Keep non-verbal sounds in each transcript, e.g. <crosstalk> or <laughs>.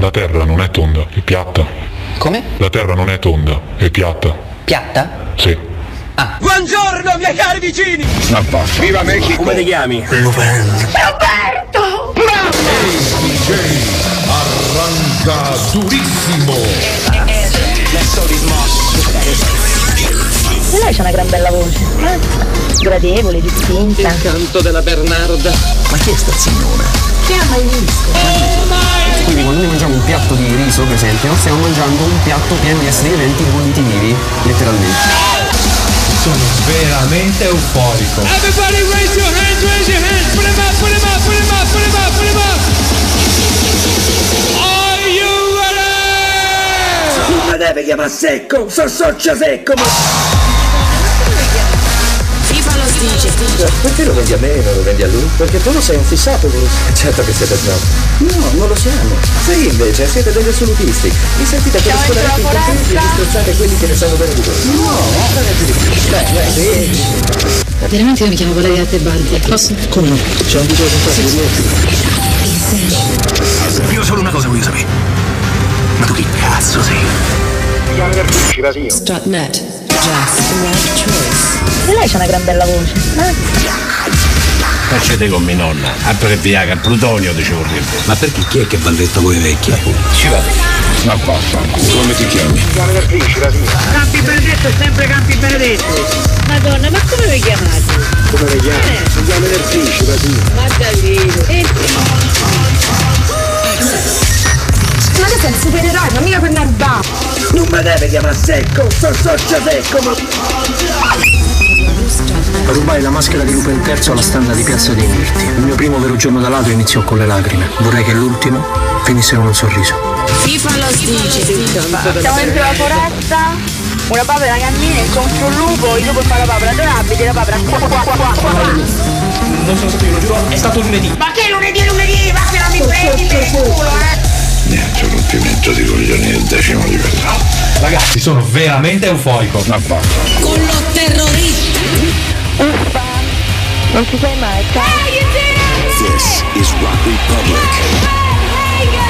La terra non è tonda, è piatta. Come? La terra non è tonda, è piatta. Piatta? Sì. Buongiorno miei cari vicini! Viva Mexico! Come ti chiami? Roberto! Arranca durissimo. Lei c'ha una gran bella voce. eh? Gradevole, distinta. Canto della Bernarda. Ma chi è sta signora? Che ha mai visto? Quindi quando noi mangiamo un piatto di riso, per esempio, stiamo mangiando un piatto pieno di esseri viventi bolliti vivi, letteralmente. Sono veramente euforico. Everybody raise your hands, raise your hands. Put 'em up, put 'em up, put 'em up, put 'em up, put 'em up. Are you ready? Non mi deve chiamare secco, so socia secco, ma... Dice. Perché lo vendi a me e non lo vendi a lui? Perché tu lo sei un fissato, Bruce. Certo che siete snob. No, non lo siamo. Sì, invece, siete degli assolutisti. Vi sentite per scolare i contenti e disprezzate quelli che ne sanno bene di voi. No, non è più di più. Dai, dai, sì. Veramente io mi chiamo Valeria Tebaldi. Posso? Come no? C'è un video di Io solo una cosa voglio sapere. Ma tu chi cazzo sei? Right choice. E lei c'ha una gran bella voce. eh? Facete con mia nonna, altro che Viagra, Plutonio dicevo prima. Ma perché chi è che va detto voi vecchi? Ci va. Ma basta, come ti chiami? Campi Benedetto è sempre Campi Benedetto. Madonna, ma come vi chiamate? Come le chiami? Si chiama Nerfici, Basile. Ma Davide. E... Ma te sei il supereroe, ma mica per narba. Non mi deve chiamare secco, so socia secco, ma... Rubai la maschera di Lupo il Terzo alla standa di Piazza dei Mirti. Il mio primo vero giorno da ladro iniziò con le lacrime. Vorrei che l'ultimo finisse con un sorriso. FIFA lo dice. Siamo dentro la foresta. Una papera cammina incontro un lupo, il lupo fa la papera adorabile, la papera qua qua qua qua qua. Non sono stato io, lo giuro, è stato lunedì. Ma che lunedì lunedì? Ma che non mi prendi per il culo, eh? Niente rompimento di coglioni del decimo livello. Ragazzi, sono veramente. Ma basta. Con lo terrorista. Uffa. Non ci sei mai, ciao. This is Rock Republic.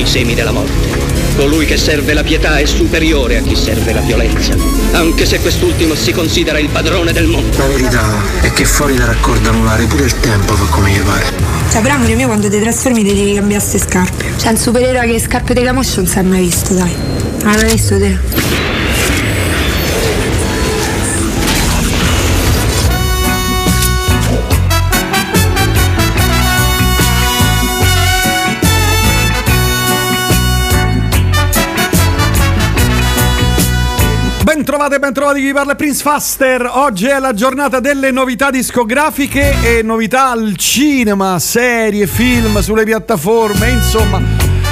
i semi della morte. Colui che serve la pietà è superiore a chi serve la violenza, anche se quest'ultimo si considera il padrone del mondo. La verità è che fuori da raccordo anulare pure il tempo fa come gli pare. Cioè, però amore mio, quando ti trasformi ti devi cambiare queste scarpe. Cioè, il supereroe che le scarpe di camoscio non si è mai visto, dai. Non l'hai mai visto te? Ben trovate, ben trovati chi parla Prince Faster. Oggi è la giornata delle novità discografiche e novità al cinema, serie, film, sulle piattaforme, insomma.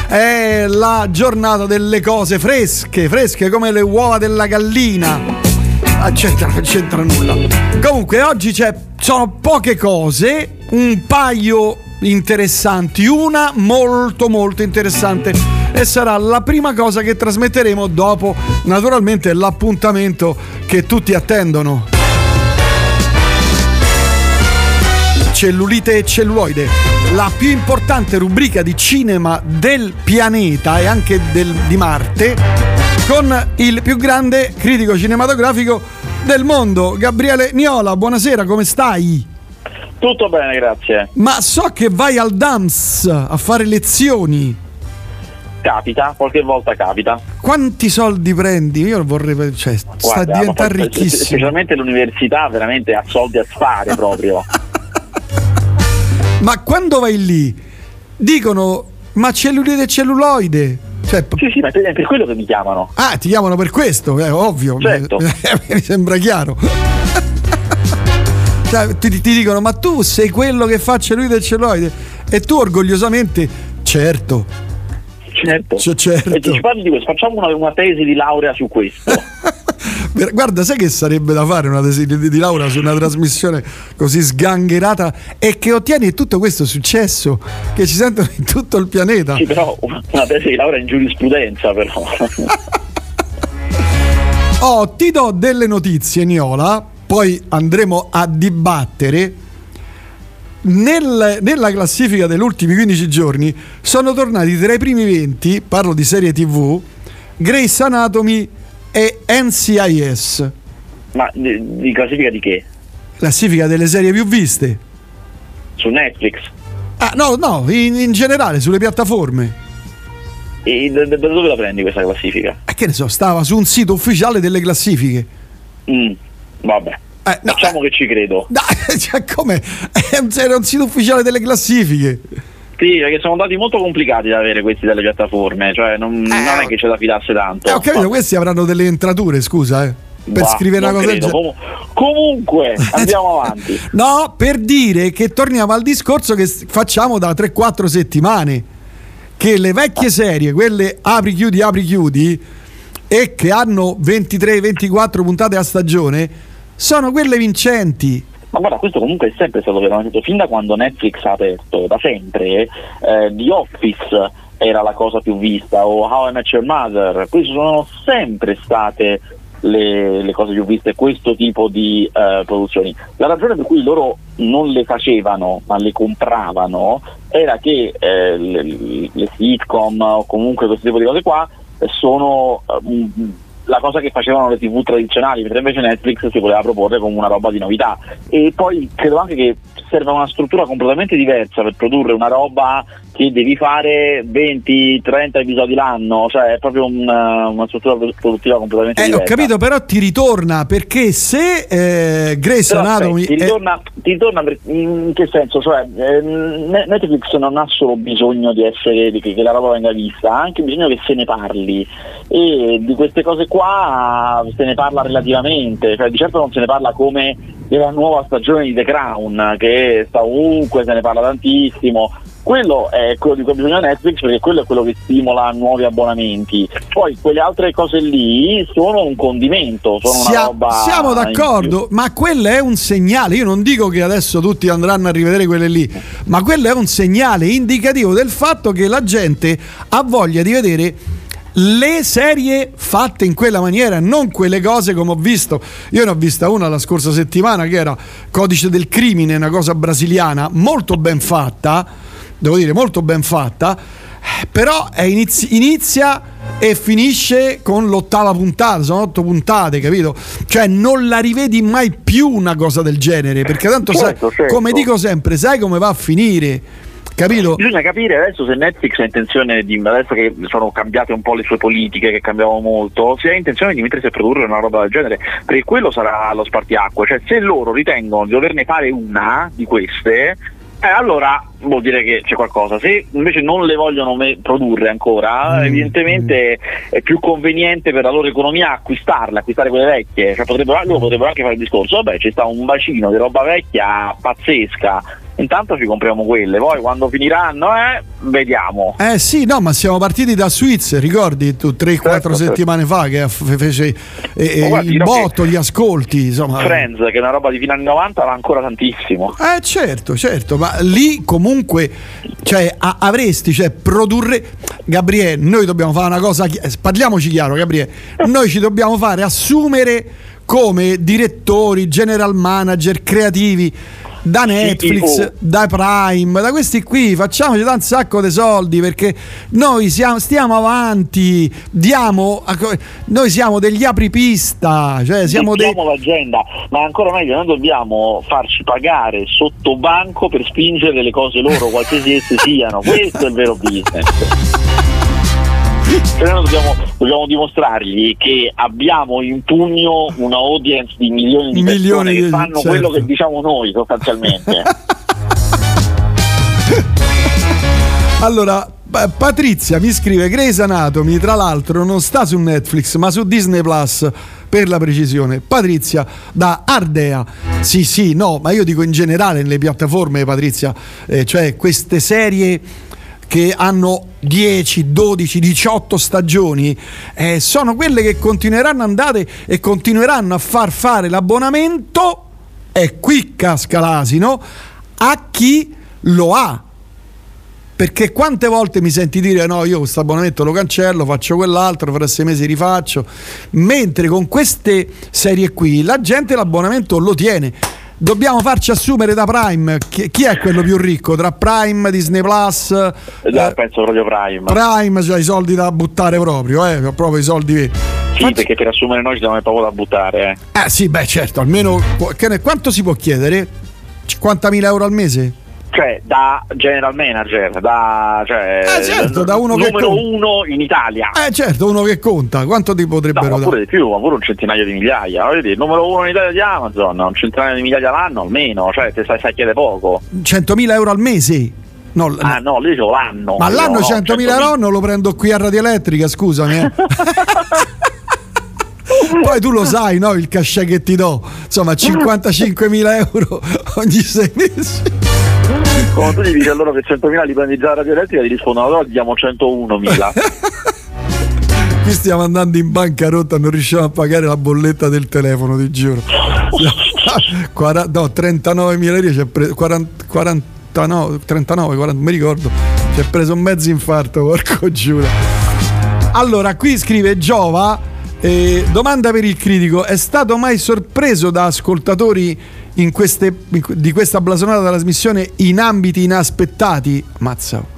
È la giornata delle cose fresche, fresche come le uova della gallina. Ah, c'entra, non c'entra nulla. Comunque, oggi c'è, sono poche cose, un paio interessanti, una molto molto interessante e sarà la prima cosa che trasmetteremo dopo naturalmente l'appuntamento che tutti attendono. Cellulite e celluloide, la più importante rubrica di cinema del pianeta e anche del- di Marte, con il più grande critico cinematografico del mondo, Gabriele Niola. Buonasera, come stai? Tutto bene, grazie. Ma so che vai al DAMS a fare lezioni. Capita, qualche volta capita. Quanti soldi prendi? Io vorrei. Cioè, sta Guarda, diventare ma poi, ricchissimo. Specialmente l'università veramente ha soldi a spare proprio. <laughs> Ma quando vai lì, dicono: Ma cellulite celluloide. Cioè, sì, sì, ma è per quello che mi chiamano. ah, ti chiamano per questo, è ovvio. Certo. <laughs> mi sembra chiaro. <laughs> Cioè, ti, ti dicono, ma tu sei quello che fa celluloide del celluloide. E tu orgogliosamente, certo. Certo. Cioè, certo. E ci parli di questo, facciamo una, una tesi di laurea su questo. <laughs> Guarda, sai che sarebbe da fare una tesi di, di laurea su una trasmissione così sgangherata e che ottieni tutto questo successo che ci sentono in tutto il pianeta? Sì, però una tesi di laurea in giurisprudenza, però. <laughs> Oh, ti do delle notizie, Niola, poi andremo a dibattere. Nel- nella classifica degli ultimi 15 giorni sono tornati tra i primi 20, parlo di serie TV, Grace Anatomy e NCIS, Ma di, di classifica di che? classifica delle serie più viste. Su Netflix? Ah, no, no, in, in generale sulle piattaforme. E da, da dove la prendi questa classifica? E che ne so, stava su un sito ufficiale delle classifiche. Mm, vabbè. Facciamo che ci credo. <laughs> Dai, cioè, come? Era un sito ufficiale delle classifiche. Sì, perché sono dati molto complicati da avere questi dalle piattaforme, cioè non, non è che c'è da fidarsi tanto. Eh, ho capito, questi avranno delle entrature, scusa, eh. Per Bah, scrivere una cosa del credo. Comu- comunque, <laughs> andiamo avanti. No, per dire che torniamo al discorso che facciamo da 3-4 settimane. Che le vecchie serie, quelle apri chiudi apri chiudi e che hanno 23-24 puntate a stagione, sono quelle vincenti. Ma guarda, questo comunque è sempre stato veramente, fin da quando Netflix ha aperto, da sempre, eh, The Office era la cosa più vista, o How I Met Your Mother, queste sono sempre state le, le cose più viste, questo tipo di eh, produzioni. La ragione per cui loro non le facevano, ma le compravano, era che eh, le, le sitcom o comunque questo tipo di cose qua sono eh, la cosa che facevano le tv tradizionali, mentre invece Netflix si voleva proporre come una roba di novità. E poi credo anche che serva una struttura completamente diversa per produrre una roba che devi fare 20-30 episodi l'anno, cioè è proprio una, una struttura produttiva completamente Eh, ho diversa. capito, però ti ritorna perché se eh, Grace Però, Anatomy. aspetta, ti, è- ritorna, ti ritorna per- in che senso? Cioè, eh, Ne- Netflix non ha solo bisogno di essere di che, che la roba venga vista, ha anche bisogno che se ne parli e di queste cose qua se ne parla relativamente, cioè di certo non se ne parla come della nuova stagione di The Crown che sta ovunque, se ne parla tantissimo. Quello è quello di cui ha bisogno Netflix perché quello è quello che stimola nuovi abbonamenti. Poi quelle altre cose lì sono un condimento, sono una Sia- roba. siamo d'accordo, ma quello è un segnale. Io non dico che adesso tutti andranno a rivedere quelle lì, ma quello è un segnale indicativo del fatto che la gente ha voglia di vedere le serie fatte in quella maniera, non quelle cose come ho visto. Io ne ho vista una la scorsa settimana che era Codice del crimine, una cosa brasiliana, molto ben fatta, devo dire molto ben fatta, però è inizi- inizia e finisce con l'ottava puntata, sono otto puntate, capito? Cioè non la rivedi mai più una cosa del genere, perché tanto Certo, sai, certo. come dico sempre, sai come va a finire, capito? Bisogna capire adesso se Netflix ha intenzione di, adesso che sono cambiate un po' le sue politiche, che cambiavano molto, se ha intenzione di mettersi a produrre una roba del genere, perché quello sarà lo spartiacque, cioè se loro ritengono di doverne fare una di queste, eh, allora vuol dire che c'è qualcosa, se invece non le vogliono me- produrre ancora, evidentemente è più conveniente per la loro economia acquistarle, acquistare quelle vecchie, cioè potrebbero, loro potrebbero anche fare il discorso, vabbè ci sta un bacino di roba vecchia pazzesca, intanto ci compriamo quelle, poi quando finiranno eh, vediamo. Eh sì, no, ma siamo partiti da Suiz, ricordi tu 3-4 Certo, settimane fa che fece eh, Ma guardi, il botto, gli ascolti, insomma. Friends, che è una roba di fine anni 90, va ancora tantissimo. Eh certo, certo, ma lì comunque cioè, a- avresti, cioè produrre Gabriele, noi dobbiamo fare una cosa, chi- eh, parliamoci chiaro Gabriele, noi ci dobbiamo fare assumere come direttori, general manager, creativi da Netflix, da Prime, da questi qui, facciamoci da un sacco di soldi perché noi siamo, stiamo avanti, diamo, noi siamo degli apripista, cioè siamo dei... L'agenda, ma ancora meglio, noi dobbiamo farci pagare sotto banco per spingere le cose loro, qualsiasi esse siano. Questo è il vero business. <laughs> Noi dobbiamo, dobbiamo dimostrargli che abbiamo in pugno una audience di milioni di persone Milioni che fanno certo. quello che diciamo noi sostanzialmente. <laughs> Allora, Pa- Patrizia mi scrive Grey's Anatomy, tra l'altro non sta su Netflix ma su Disney Plus per la precisione. Patrizia da Ardea. Sì, sì, no, ma io dico in generale nelle piattaforme, Patrizia, eh, cioè queste serie che hanno 10, 12, 18 stagioni eh, sono quelle che continueranno ad andare e continueranno a far fare l'abbonamento e qui casca l'asino a chi lo ha perché quante volte mi senti dire no, io questo abbonamento lo cancello, faccio quell'altro, fra sei mesi rifaccio. Mentre con queste serie qui la gente l'abbonamento lo tiene. Dobbiamo farci assumere da Prime. Chi, chi è quello più ricco? Tra Prime, Disney Plus, Eh, penso proprio Prime. Prime, c'ha i soldi da buttare proprio, eh, proprio i soldi. Sì, perché per assumere noi ci dobbiamo proprio da buttare. Eh. Eh sì, beh, certo, almeno che ne- quanto si può chiedere? 50.000 euro al mese? Cioè, da general manager, da cioè, Eh, certo, da uno che numero conta. uno in Italia. Eh certo, uno che conta, quanto ti No, potrebbero ma dare? pure di più, ma pure un centinaio di migliaia. Voglio dire, il numero uno in Italia di Amazon, un centinaio di migliaia l'anno almeno, cioè te sai, sai chiede poco. 100.000 euro al mese? No, Ah no, lì dicevo l'anno. ma l'anno No, no, 100.000 euro non lo prendo qui a Radio Elettrica, scusami. eh. <laughs> Poi tu lo sai, no? Il cachet che ti do, insomma, 55.000 euro ogni sei mesi. <laughs> Quando tu gli dici a loro che 100.000 li prendi già a Radio Elettrica, ti rispondono allora diamo 101.000. <laughs> Qui stiamo andando in bancarotta, non riusciamo a pagare la bolletta del telefono, ti giuro. <laughs> No, 39.000 euro, ci ha preso 40 49, 39, 40, mi ricordo, ci ha preso un mezzo infarto, porco giuro. Allora, qui scrive Giova, eh, domanda per il critico, è stato mai sorpreso da ascoltatori in queste- in- di questa blasonata trasmissione in ambiti inaspettati? Mazza.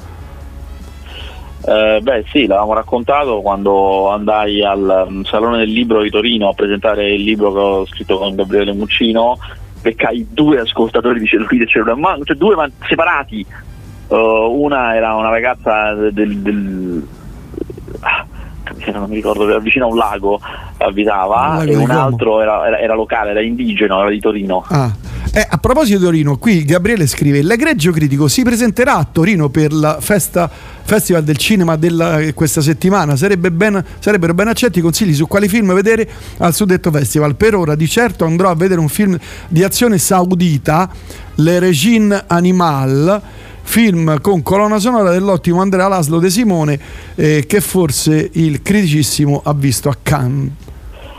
Eh, beh sì, l'avevamo raccontato quando andai al mm, Salone del Libro di Torino a presentare il libro che ho scritto con Gabriele Muccino, beccai due ascoltatori di cellulite cellulare, ma, cioè due ma separati. Eh, una era una ragazza del... del ah, non mi ricordo, era vicino a un lago abitava Un lago e un altro era, era- era locale, era indigeno, era di Torino. Ah. Eh, a proposito di Torino, qui Gabriele scrive: L'egregio critico si presenterà a Torino per la festa, Festival del Cinema della, questa settimana. Sarebbe ben- sarebbero ben accetti i consigli su quali film vedere al suddetto festival. Per ora, di certo, andrò a vedere un film di azione saudita, Le Regine Animal. Film con colonna sonora dell'ottimo Andrea Laslo De Simone, eh, che forse il criticissimo ha visto a Cannes.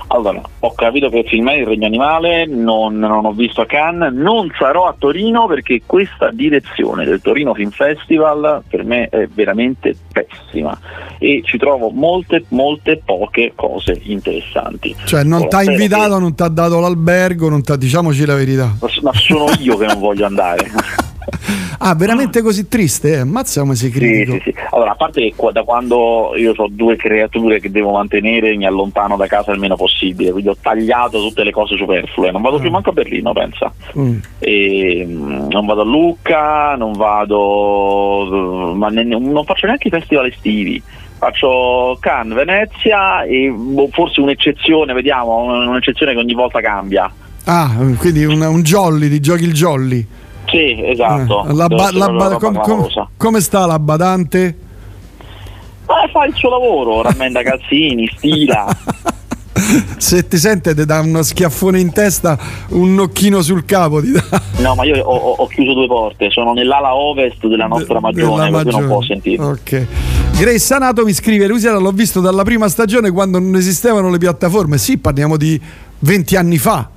Allora, ho capito che il film è Il Regno Animale, non, non ho visto a Cannes, non sarò a Torino perché questa direzione del Torino Film Festival per me è veramente pessima e ci trovo molte, molte poche cose interessanti. Cioè, non ti ha invitato, non ti ha dato l'albergo, non t'ha- diciamoci la verità. che- Ma sono io che non voglio andare. <laughs> <laughs> Ah, veramente così triste? Eh? Ammazza come Sì, critico. sì, sì. Allora, a parte che da quando io ho due creature che devo mantenere, mi allontano da casa il meno possibile, quindi ho tagliato tutte le cose superflue. Non vado più manco a Berlino, pensa. Mm. E, mm, non vado a Lucca, non vado, ma ne- non faccio neanche i festival estivi. Faccio Cannes, Venezia e boh, forse un'eccezione, vediamo, un'eccezione che ogni volta cambia. Ah, quindi un, un jolly, ti giochi il jolly. Sì, esatto. Eh, la ba- la ba- com- com- come sta la badante? Ma fa il suo lavoro, rammenda calzini, stila. <laughs> Se ti sente ti dà uno schiaffone in testa, un nocchino sul capo ti dà. No, ma io ho, ho- chiuso due porte, sono nell'ala ovest della nostra magione, Della non può sentire. Ok. Grace mi scrive, Luciana l'ho visto dalla prima stagione quando non esistevano le piattaforme. Sì, parliamo di 20 anni fa.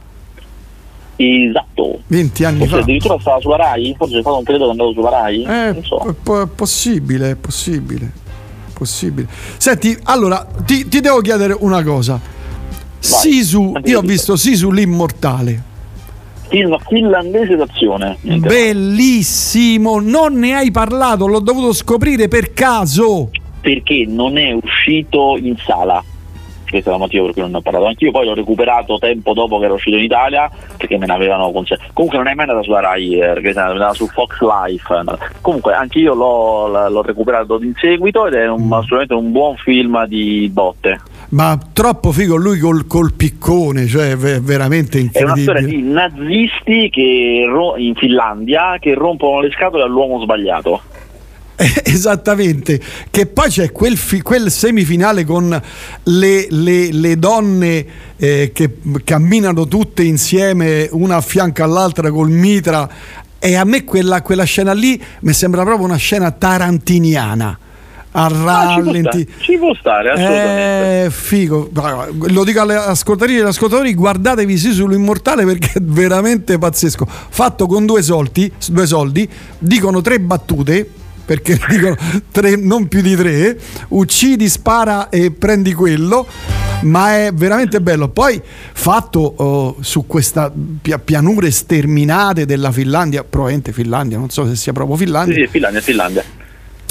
Esatto. 20 anni Forse fa. addirittura stava sulla Rai? Forse stato un periodo che è andato sulla Rai? Eh, non so. è po- è possibile, è possibile. Possibile. Senti, allora ti, ti devo chiedere una cosa. Sisu, io ho visto Sisu l'immortale. Film finlandese d'azione. Bellissimo, non ne hai parlato, l'ho dovuto scoprire per caso. Perché non è uscito in sala. Questo è il motivo per cui non ne ho parlato anch'io. Poi l'ho recuperato tempo dopo che era uscito in Italia perché me ne avevano consegnato. Comunque non è mai andata sulla Rai, eh, perché è andata su Fox Life. Comunque anch'io l'ho, l'ho recuperato in seguito ed è un, assolutamente un buon film di botte. Ma troppo figo lui col, col piccone, cioè ve- veramente È una storia incredibile. di nazisti che ro- in Finlandia che rompono le scatole all'uomo sbagliato. Eh, <laughs> Esattamente, che poi c'è quel, fi- quel semifinale con le, le- le donne eh, che camminano tutte insieme, una a fianco all'altra col mitra, e a me quella, quella scena lì mi sembra proprio una scena tarantiniana. A Ah, ci, può rallenti. stare, ci può stare, assolutamente. Eh, figo. Lo dico alle ascoltatrici e agli ascoltatori: guardatevi sì sull'immortale perché è veramente pazzesco. Fatto con due soldi, due soldi dicono tre battute. Perché <laughs> dicono tre, non più di tre, uccidi, spara e prendi quello, ma è veramente bello. Poi fatto oh, su questa pia- pianure sterminate della Finlandia, probabilmente Finlandia, non so se sia proprio Sì, Finlandia. sì, Finlandia, Finlandia.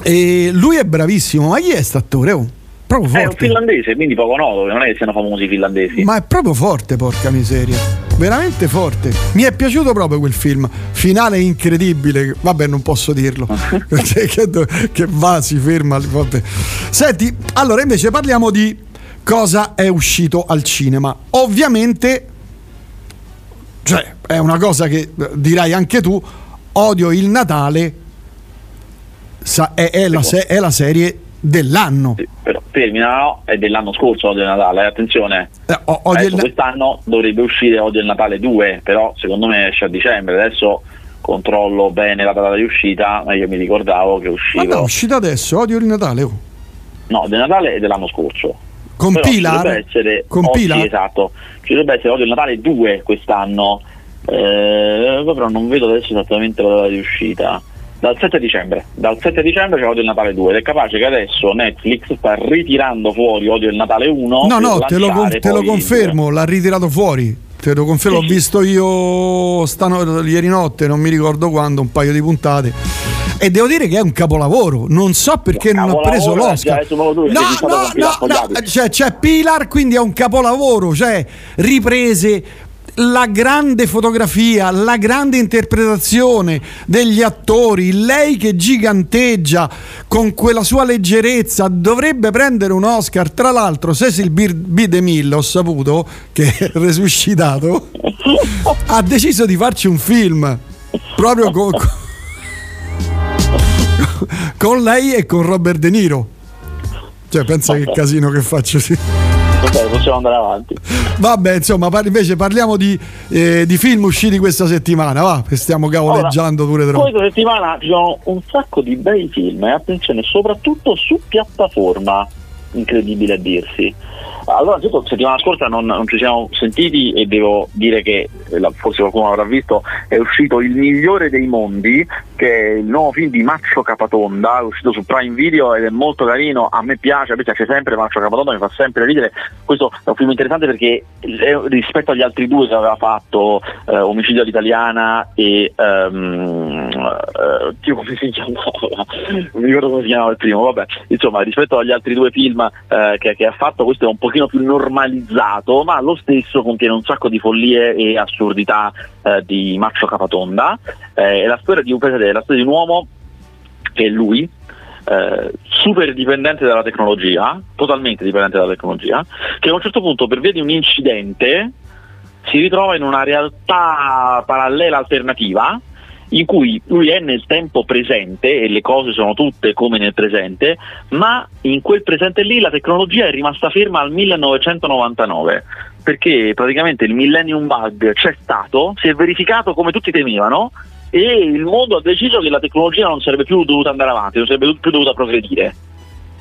E lui è bravissimo, ma chi è stattore? Oh, proprio È un forte. finlandese, quindi poco noto, non è che siano famosi i finlandesi. Ma è proprio forte, porca miseria. Veramente forte. Mi è piaciuto proprio quel film. Finale incredibile. Vabbè, non posso dirlo. <laughs> Cioè, che, va, si ferma. Vabbè. Senti, allora invece parliamo di cosa è uscito al cinema. Ovviamente, cioè, è una cosa che eh, dirai anche tu. Odio il Natale. è, è la, è la serie dell'anno. Però termina no, è dell'anno scorso Odio Natale, eh, attenzione. o- Odio il- quest'anno dovrebbe uscire Odio il Natale 2, però secondo me esce a dicembre. Adesso controllo bene la data di uscita, ma io mi ricordavo che Ma usciva. no, è uscito adesso. Odio il Natale. oh. No, del Natale è dell'anno scorso. Essere Con oggi, esatto. Ci dovrebbe essere Odio il Natale 2 quest'anno. Eh, però non vedo adesso esattamente la data di uscita. Dal 7 dicembre, dal 7 dicembre c'è Odio il Natale 2 ed è capace che adesso Netflix sta ritirando fuori Odio il Natale 1 No, no, te lo, con- te lo il confermo, l'ha ritirato fuori. Te lo confermo, Sì, l'ho sì. visto io stano- ieri notte, non mi ricordo quando, un paio di puntate. E devo dire che è un capolavoro. Non so perché non ha preso eh, l'Oscar. già, No, no, no, Fogliati. no, cioè, c'è Pilar, quindi è un capolavoro. Cioè, riprese la grande fotografia, la grande interpretazione degli attori, lei che giganteggia con quella sua leggerezza, dovrebbe prendere un Oscar. Tra l'altro, Cecil B. DeMille, ho saputo che è resuscitato, ha deciso di farci un film proprio con, con lei e con Robert De Niro. Cioè, pensa che casino che faccio. Sì. Vabbè, possiamo andare avanti. Vabbè, insomma, par- invece parliamo di, eh, di film usciti questa settimana, va, che stiamo cavoleggiando pure troppo. Questa settimana ci sono un sacco di bei film e attenzione, soprattutto su piattaforma, incredibile a dirsi. Allora, innanzitutto, settimana scorsa non, non ci siamo sentiti e devo dire che, eh, forse qualcuno l'avrà visto, è uscito Il migliore dei mondi, che è il nuovo film di Maccio Capatonda, è uscito su Prime Video ed è molto carino, a me piace, a me piace sempre Maccio Capatonda, mi fa sempre ridere. Questo è un film interessante perché rispetto agli altri due che aveva fatto, eh, Omicidio all'italiana e... ehm, eh, come si chiamava? Non mi ricordo come si chiamava il primo, vabbè, insomma, rispetto agli altri due film eh, che, che ha fatto, questo è un pochino più normalizzato, ma lo stesso contiene un sacco di follie e assurdità eh, di Maccio Capatonda. Eh, è la storia di un, la storia di un uomo che è lui, eh, super dipendente dalla tecnologia, totalmente dipendente dalla tecnologia, che a un certo punto per via di un incidente si ritrova in una realtà parallela alternativa in cui lui è nel tempo presente e le cose sono tutte come nel presente, ma in quel presente lì la tecnologia è rimasta ferma al 1999 perché praticamente il millennium bug c'è stato, si è verificato come tutti temevano e il mondo ha deciso che la tecnologia non sarebbe più dovuta andare avanti, non sarebbe più dovuta progredire.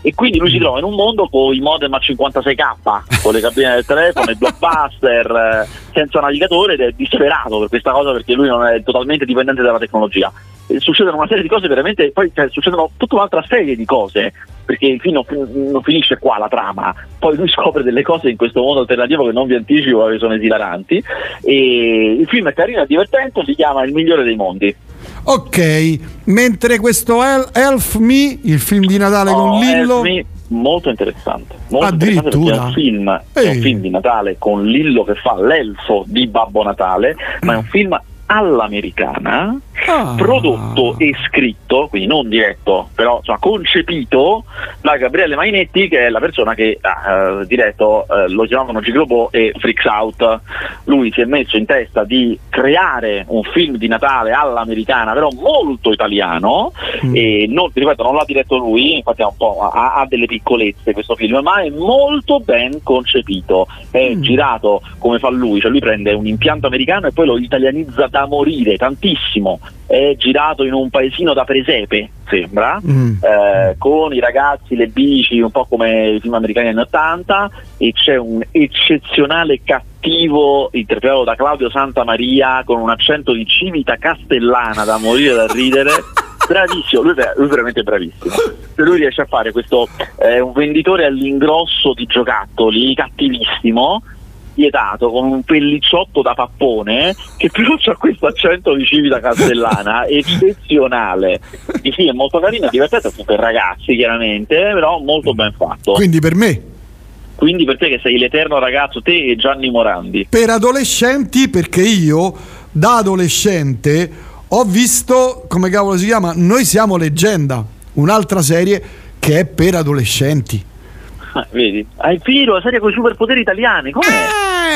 E quindi lui si trova in un mondo con i modem a 56k, con le cabine del telefono, i blockbuster, eh, senza navigatore ed è disperato per questa cosa perché lui non è totalmente dipendente dalla tecnologia. E succedono una serie di cose veramente, poi cioè, succedono tutta un'altra serie di cose, perché il film non, non finisce qua la trama, poi lui scopre delle cose in questo mondo alternativo che non vi anticipo che sono esilaranti. E il film è carino, è divertente, si chiama Il migliore dei mondi. Ok, mentre questo El- Elf Me, il film di Natale con Oh, Lillo, Elf Me, molto interessante. Molto interessante Addirittura? perché è un film, è un film di Natale con Lillo che fa l'elfo di Babbo Natale, ma è un film all'americana Ah. prodotto e scritto, quindi non diretto, però insomma, concepito da Gabriele Mainetti, che è la persona che ha eh, diretto, eh, lo chiamavano Giglobo e Freaks Out. Lui si è messo in testa di creare un film di Natale all'americana, però molto italiano, e non, ti ripeto, non l'ha diretto lui, infatti ha, un po', ha, ha delle piccolezze questo film, ma è molto ben concepito, è girato come fa lui, cioè lui prende un impianto americano e poi lo italianizza da morire, tantissimo, è girato in un paesino da presepe, sembra, eh, con i ragazzi, le bici, un po' come i film americani anni 80 e c'è un eccezionale cattivo interpretato da Claudio Santamaria con un accento di civita castellana da morire da ridere. <laughs> Bravissimo, lui, è- lui è veramente bravissimo. Lui riesce a fare questo, eh, un venditore all'ingrosso di giocattoli, cattivissimo, vietato, con un pellicciotto da pappone, che però ha questo accento di civita castellana, <laughs> eccezionale. Il film è molto carino, è divertente per ragazzi chiaramente, però molto ben fatto. Quindi per me, Quindi per te che sei l'eterno ragazzo, te e Gianni Morandi. per adolescenti, perché io da adolescente ho visto, come cavolo si chiama, Noi siamo leggenda, un'altra serie che è per adolescenti. Ah, vedi? Hai finito la serie con i superpoteri italiani, com'è?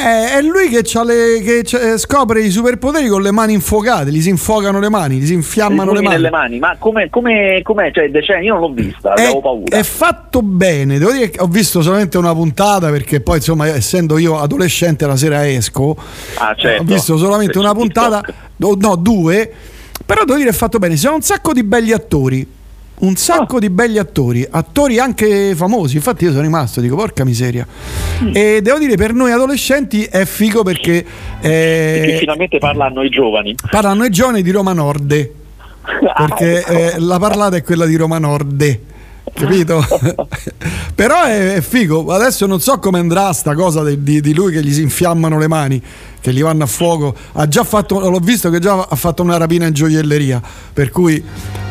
Eh, è lui che, le- che c'è- scopre i superpoteri con le mani infuocate, gli si infuocano le mani, gli si infiammano le mani. nelle mani, ma come, come, com'è? Cioè, decenni, io non l'ho vista, È, avevo paura. è fatto bene, devo dire che ho visto solamente una puntata perché poi insomma essendo io adolescente la sera esco, Ah, certo. ho visto solamente Su una puntata, no, no, due, però devo dire è fatto bene, ci sono un sacco di belli attori. Un sacco di belli attori, attori anche famosi. Infatti, io sono rimasto, dico, porca miseria. Mm. E devo dire, per noi adolescenti è figo perché Perché eh, finalmente parlano i giovani. parlano i giovani di Roma Nord. <laughs> Perché eh, la parlata è quella di Roma Nord. Capito? <laughs> Però è, è figo. Adesso non so come andrà sta cosa di, di- di lui che gli si infiammano le mani, che gli vanno a fuoco. Ha già fatto, l'ho visto che già ha fatto una rapina in gioielleria. Per cui,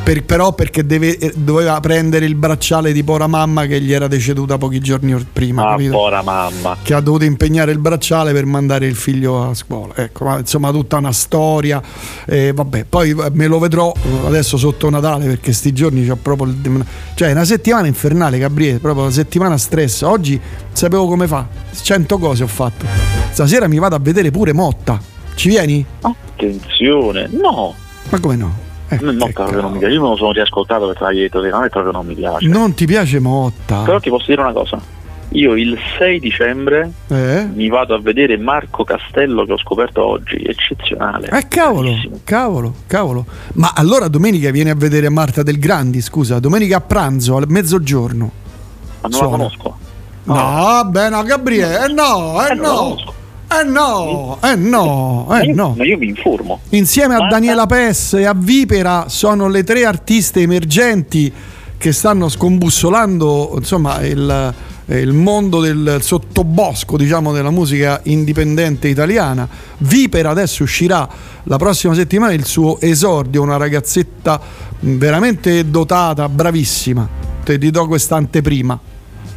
per- però, perché deve- eh, doveva prendere il bracciale di Pora Mamma che gli era deceduta pochi giorni or- prima. Ah, capito? povera mamma. che ha dovuto impegnare il bracciale per mandare il figlio a scuola. Ecco, ma insomma, tutta una storia. Eh, vabbè, poi eh, me lo vedrò eh, adesso sotto Natale perché sti giorni c'ho proprio il. Cioè, è una settimana infernale, Gabriele, proprio una settimana stress. Oggi sapevo come fa. 100 cose ho fatto. Stasera mi vado a vedere pure Motta. Ci vieni? Attenzione, no. Ma come no? Eh, No, no, non mi piace. Io me lo sono riascoltato per traghetto, a me proprio non mi piace. Non ti piace Motta? Però ti posso dire una cosa. Io il 6 dicembre Eh? mi vado a vedere Marco Castello che ho scoperto oggi, eccezionale. Eh cavolo, cavolo, cavolo. Ma allora domenica vieni a vedere Marta del Grandi, scusa, domenica a pranzo, al mezzogiorno. Ma non Suona. la conosco. No, beh no, Gabriele, eh no, eh la no. Eh no, eh no, Ma eh io, no. ma io mi informo. Insieme a Daniela Pes e a Vipera sono le tre artiste emergenti che stanno scombussolando insomma il, il mondo del sottobosco diciamo della musica indipendente italiana. Vipera adesso uscirà la prossima settimana il suo esordio, una ragazzetta veramente dotata, bravissima. Te ti do questa anteprima.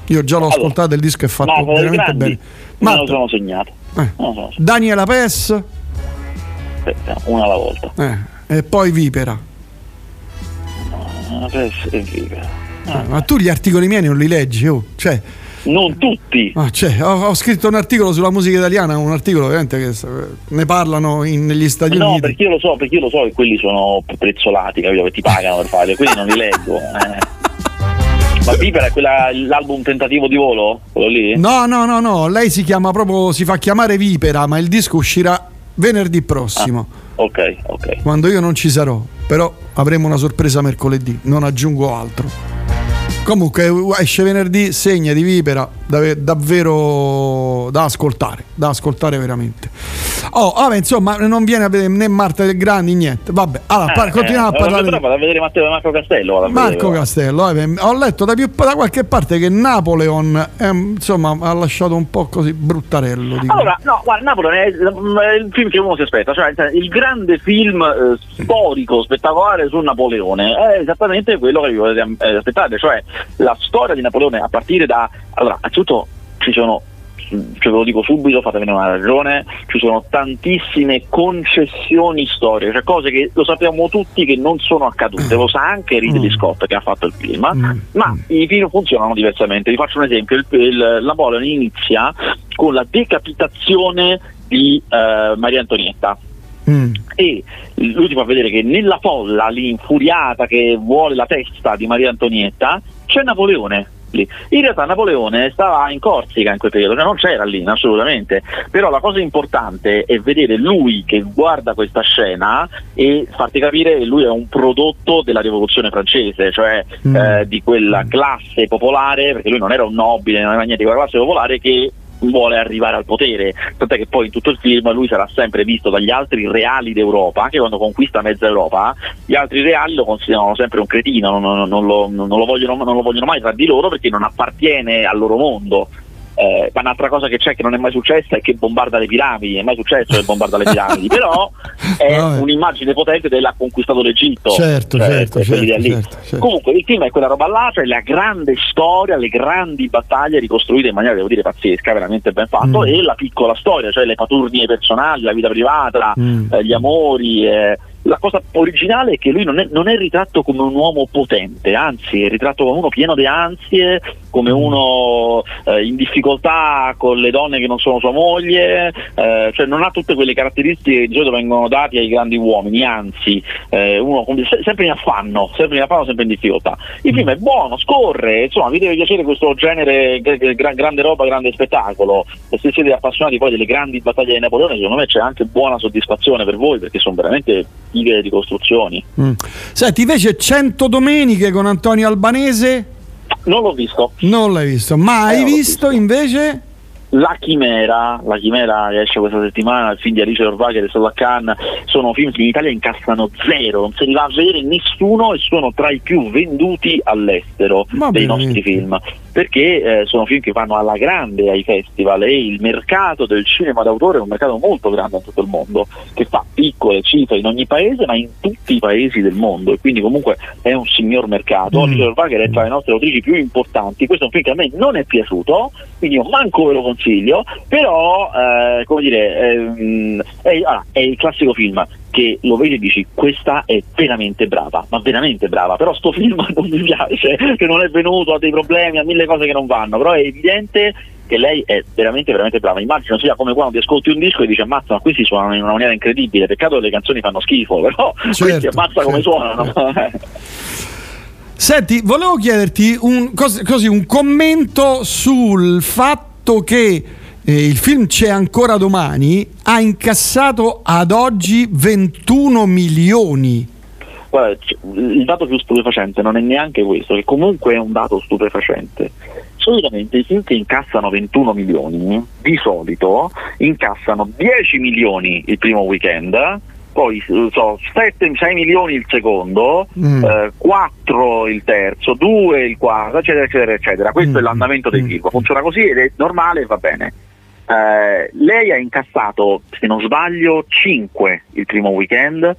Io già l'ho Allora, ascoltato, il disco è fatto veramente Grandi, bene. me lo sono segnato. Eh. Daniela Pes Aspetta, una alla volta. eh, e poi Vipera. Ah, adesso e via. Eh, ma tu gli articoli miei non li leggi, oh. Cioè, Non tutti. ah, cioè, ho, ho scritto un articolo sulla musica italiana, un articolo ovviamente che eh, ne parlano in- negli Stati No, Uniti. perché io lo so, perché io lo so che quelli sono prezzolati, capito? Che ti pagano per farli, quindi non li leggo. eh. Ma Vipera è quella, l'album tentativo di volo? Quello lì? No, no, no, no, lei si chiama proprio, si fa chiamare Vipera, ma il disco uscirà venerdì prossimo, Ok, ok. quando io non ci sarò, però avremo una sorpresa mercoledì, non aggiungo altro. Comunque esce venerdì, segna di Vipera, davvero da ascoltare, da ascoltare veramente. Oh, vabbè, insomma, non viene a vedere né Marta del Grandi, niente. Vabbè, allora, par- Eh, continuiamo eh, a parlare. Però vado a vedere Matteo Marco Castello. vado Marco vedere. Castello, eh, ho letto da, più, da qualche parte che Napoleon ehm, insomma, ha lasciato un po' così bruttarello. dico. Allora, no, guarda, Napoli è, il film che uno si aspetta, cioè il grande film eh, storico, spettacolare su Napoleone, è esattamente quello che vi potete eh, aspettate, cioè la storia di Napoleone a partire da... Allora, anzitutto ci sono ce ve lo dico subito, fatevene una ragione, ci sono tantissime concessioni storiche, cioè cose che lo sappiamo tutti che non sono accadute, lo sa anche Ridley Scott che ha fatto il film, ma i film funzionano diversamente. Vi faccio un esempio, il, il- Napoleon inizia con la decapitazione di eh, Maria Antonietta e lui ti fa vedere che nella folla lì infuriata che vuole la testa di Maria Antonietta c'è Napoleone lì. In realtà Napoleone stava in Corsica in quel periodo, cioè non c'era lì assolutamente, però la cosa importante è vedere lui che guarda questa scena e farti capire che lui è un prodotto della rivoluzione francese, cioè eh, di quella classe popolare, perché lui non era un nobile, non era niente di quella classe popolare che vuole arrivare al potere, tant'è che poi in tutto il film lui sarà sempre visto dagli altri reali d'Europa, anche quando conquista mezza Europa, gli altri reali lo considerano sempre un cretino, non, non- non lo, lo vogliono, non lo vogliono mai tra di loro perché non appartiene al loro mondo. Eh, ma un'altra cosa che c'è che non è mai successa è che bombarda le piramidi, è mai successo che bombarda le <laughs> piramidi, però è Vabbè. un'immagine potente della conquistato l'Egitto. Certo, Cioè, certo, certo, certo, certo. Comunque il film è quella roba là, cioè la grande storia, le grandi battaglie ricostruite in maniera, devo dire, pazzesca, veramente ben fatto, Mm. e la piccola storia, cioè le paturnie personali, la vita privata, Mm. eh, gli amori. eh. La cosa originale è che lui non è, non è ritratto come un uomo potente, anzi è ritratto come uno pieno di ansie, come Mm. uno eh, in difficoltà con le donne che non sono sua moglie, eh, cioè non ha tutte quelle caratteristiche che di solito vengono date ai grandi uomini, anzi eh, uno sempre in affanno, sempre in affanno, sempre in difficoltà. Il film è buono, scorre, insomma vi deve piacere questo genere, gra- grande roba, grande spettacolo, e se siete appassionati poi delle grandi battaglie di Napoleone secondo me c'è anche buona soddisfazione per voi perché sono veramente fighe ricostruzioni. Mm. Senti, invece 100 domeniche con Antonio Albanese? Non l'ho visto. Non l'hai visto. Ma hai visto invece? La Chimera, la Chimera che esce questa settimana, il film di Alice Orvacher e Sola Khan, sono film che in Italia incassano zero, non se li va a vedere nessuno e sono tra i più venduti all'estero Ma dei veramente? nostri film, perché eh, sono film che vanno alla grande ai festival e il mercato del cinema d'autore è un mercato molto grande in tutto il mondo, che fa piccole cifre in ogni paese ma in tutti i paesi del mondo e quindi comunque è un signor mercato. Mm. Alice Orvacher è tra le nostre autrici più importanti, questo è un film che a me non è piaciuto, quindi io manco ve lo consiglio, però eh, come dire, ehm, è, allora, è il classico film che lo vedi e dici questa è veramente brava, ma veramente brava, però sto film <laughs> non mi piace, che non è venuto, ha dei problemi, ha mille cose che non vanno, però è evidente che lei è veramente veramente brava, immagino sia come quando ti ascolti un disco e dici ammazza ma questi suonano in una maniera incredibile, peccato che le canzoni fanno schifo, però <laughs> questi Certo, ammazza come suonano. <laughs> Senti, volevo chiederti un, cos- così, un commento sul fatto che eh, il film C'è ancora domani ha incassato ad oggi 21 milioni. Guarda, il dato più stupefacente non è neanche questo, che comunque è un dato stupefacente. Solitamente i film che incassano 21 milioni, di solito incassano 10 milioni il primo weekend, poi so, 7, 6 milioni il secondo, Mm. eh, 4 il terzo, 2 il quarto, eccetera, eccetera, eccetera. Questo è l'andamento dei film. Funziona così ed è normale e va bene. Eh, lei ha incassato, se non sbaglio, 5 il primo weekend,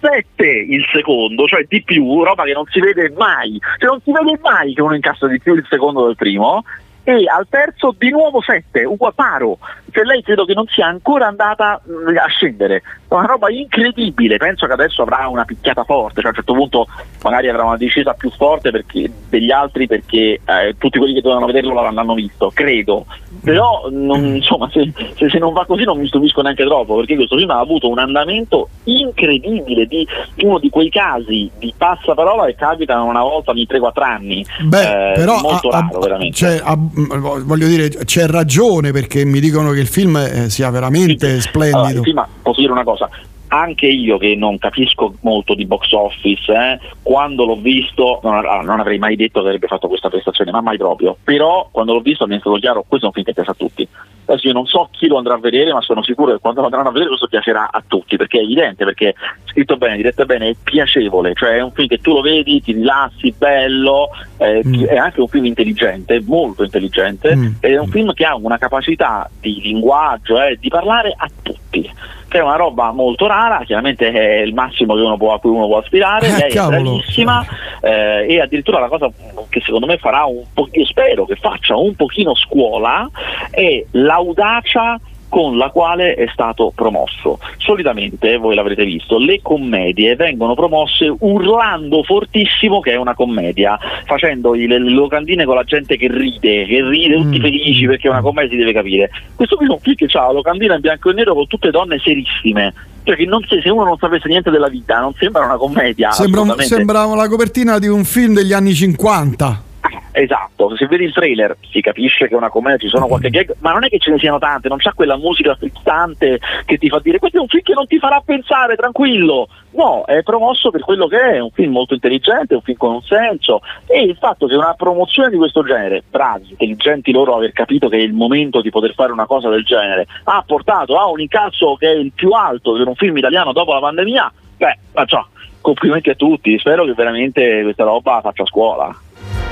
7 il secondo, cioè di più, roba che non si vede mai. Cioè non si vede mai che uno incassa di più il secondo del primo. E al terzo di nuovo 7, uguale paro. Cioè lei credo che non sia ancora andata mh, a scendere. Una roba incredibile. Penso che adesso avrà una picchiata forte, cioè a un certo punto magari avrà una discesa più forte perché- degli altri perché eh, tutti quelli che dovevano vederlo l'avranno visto, credo. Però non- insomma, se, se- se non va così non mi stupisco neanche troppo, perché questo film ha avuto un andamento incredibile di uno di quei casi di passaparola che capitano una volta ogni 3-4 anni. Beh, Eh, però molto ha- raro veramente. cioè, mh, voglio dire, c'è ragione perché mi dicono che il film eh, sia veramente Allora, splendido. sì, ma posso dire una cosa. Anche io che non capisco molto di box office, eh, quando l'ho visto non, allora, non avrei mai detto che avrebbe fatto questa prestazione, ma mai proprio. Però quando l'ho visto mi è stato chiaro, questo è un film che piace a tutti. Adesso io non so chi lo andrà a vedere, ma sono sicuro che quando lo andranno a vedere questo piacerà a tutti, perché è evidente, perché scritto bene, diretto bene, è piacevole, cioè è un film che tu lo vedi, ti rilassi, bello, eh, è anche un film intelligente, molto intelligente, Mm. ed è un film che ha una capacità di linguaggio e di parlare a tutti che è una roba molto rara, chiaramente è il massimo che uno può- a cui uno può aspirare, Eh, lei cavolo. è bravissima eh, e addirittura la cosa che secondo me farà un po', io spero che faccia un pochino scuola, è l'audacia con la quale è stato promosso. Solitamente, voi l'avrete visto, le commedie vengono promosse urlando fortissimo che è una commedia, facendo le, locandine con la gente che ride, che ride tutti felici perché è una commedia si deve capire. Questo qui è un film che ha la locandina in bianco e nero con tutte donne serissime. Cioè che non se, se uno non sapesse niente della vita non sembra una commedia. Sembra, un- sembrava la copertina di un film degli anni 50. Esatto, se vedi il trailer si capisce che è una commedia, ci sono qualche gag, ma non è che ce ne siano tante, non c'ha quella musica frizzante che ti fa dire questo è un film che non ti farà pensare, tranquillo. No, è promosso per quello che è, è un film molto intelligente, un film con un senso e il fatto che una promozione di questo genere, bravi, intelligenti loro aver capito che è il momento di poter fare una cosa del genere, ha portato a un incasso che è il più alto per un film italiano dopo la pandemia, beh, faccio complimenti a tutti, spero che veramente questa roba faccia scuola.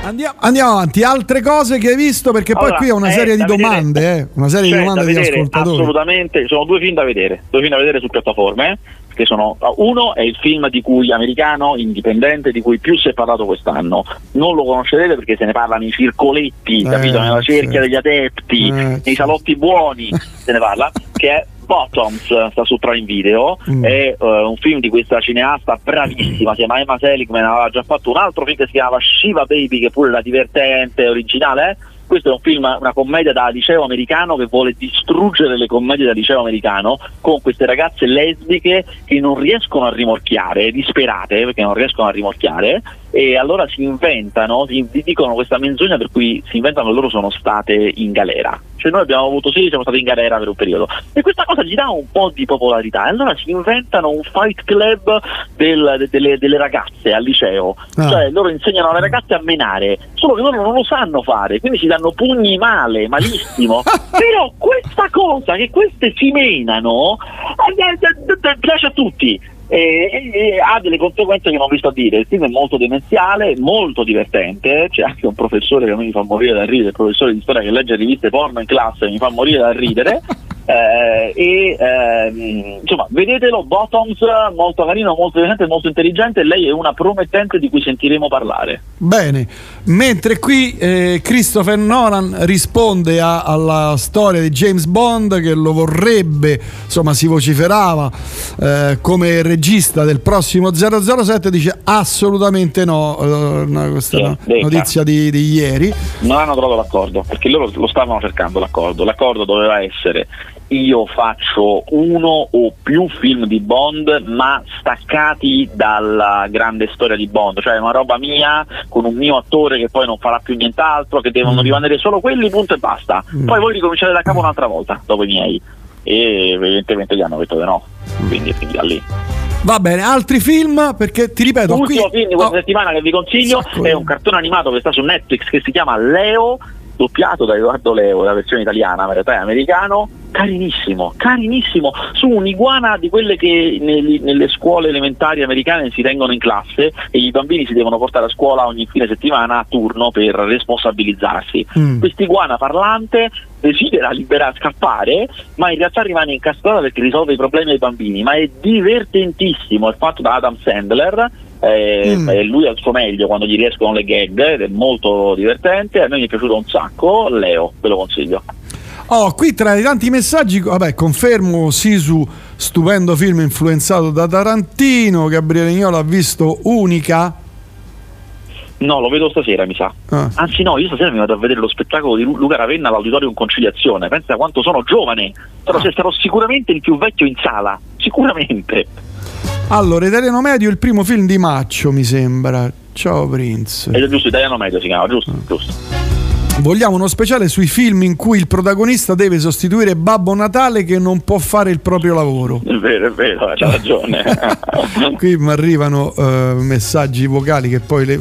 Andiamo, andiamo avanti, altre cose che hai visto perché poi Allora, qui è una eh, serie di da vedere- domande, eh, una serie di domande da di vedere, ascoltatori. Assolutamente, sono due film da vedere, due film da vedere su piattaforme. Che sono, uno è il film di cui americano indipendente di cui più si è parlato quest'anno. Non lo conoscerete perché se ne parlano i circoletti, Eh, capito? Nella cerchia sì. degli adepti, Eh, nei salotti buoni se ne parla, <laughs> che è Bottoms, sta su Prime Video, Mm. è eh, un film di questa cineasta bravissima, si chiama Emma Seligman, aveva già fatto un altro film che si chiamava Shiva Baby, che pure era divertente, originale, eh? Questo è un film, una commedia da liceo americano che vuole distruggere le commedie da liceo americano con queste ragazze lesbiche che non riescono a rimorchiare, disperate perché non riescono a rimorchiare e allora si inventano, si dicono questa menzogna per cui si inventano che loro sono state in galera. Cioè noi abbiamo avuto sì, siamo stati in galera per un periodo e questa cosa gli dà un po' di popolarità e allora si inventano un fight club del- de- delle, delle ragazze al liceo, Ah. cioè loro insegnano alle ragazze a menare, solo che loro non lo sanno fare, quindi si danno pugni male, malissimo. <laughs> Però questa cosa che queste si menano eh, eh, eh, piace a tutti. E, e- ha delle conseguenze che non vi sto a dire. Il film è molto demenziale, molto divertente. C'è anche un professore che a me mi fa morire da ridere, il professore di storia che legge riviste porno in classe, mi fa morire da ridere. <laughs> Eh, e ehm, insomma, vedetelo, Bottoms, molto carino, molto divertente, molto intelligente. Lei è una promettente di cui sentiremo parlare. Bene, mentre qui eh, Christopher Nolan risponde a- alla storia di James Bond che lo vorrebbe, insomma si vociferava eh, come regista del prossimo 007, dice assolutamente no, eh, questa Sì, notizia di, di ieri. non hanno trovato l'accordo perché loro lo stavano cercando l'accordo l'accordo doveva essere io faccio uno o più film di Bond ma staccati dalla grande storia di Bond. Cioè una roba mia con un mio attore che poi non farà più nient'altro che devono rimanere solo quelli punto e basta. Poi voi ricominciate da capo un'altra volta dopo i miei. E evidentemente gli hanno detto di no. Quindi, quindi da lì. Va bene, altri film? Perché ti ripeto, qui L'ultimo film di questa oh, settimana che vi consiglio Sacco. è un cartone animato che sta su Netflix che si chiama Leo, doppiato da Edoardo Leo, la versione italiana, ma in realtà è americano. Carinissimo, carinissimo, su un'iguana di quelle che negli- nelle scuole elementari americane si tengono in classe e i bambini si devono portare a scuola ogni fine settimana a turno per responsabilizzarsi. Mm. Quest'iguana parlante desidera liberare, scappare, ma in realtà rimane incastrata perché risolve i problemi dei bambini, ma è divertentissimo, è fatto da Adam Sandler. eh, Mm. lui al suo meglio quando gli riescono le gag ed è molto divertente a me mi è piaciuto un sacco Leo ve lo consiglio Oh, qui tra i tanti messaggi, vabbè, confermo Sisu, stupendo film influenzato da Tarantino, Gabriele Ignolo ha visto Unica. no lo vedo stasera mi sa. Ah. anzi no io stasera mi vado a vedere lo spettacolo di Lu- Luca Ravenna all'Auditorium Conciliazione. Pensa quanto sono giovane. Sarò, sarò sicuramente il più vecchio in sala. Sicuramente. Allora, Italiano Medio, il primo film di Maccio, mi sembra. Ciao Prince. ed è giusto italiano medio si chiama giusto giusto Vogliamo uno speciale sui film in cui il protagonista deve sostituire Babbo Natale che non può fare il proprio lavoro. è vero è vero c'ha ragione <laughs> Qui mi arrivano eh, messaggi vocali che poi le-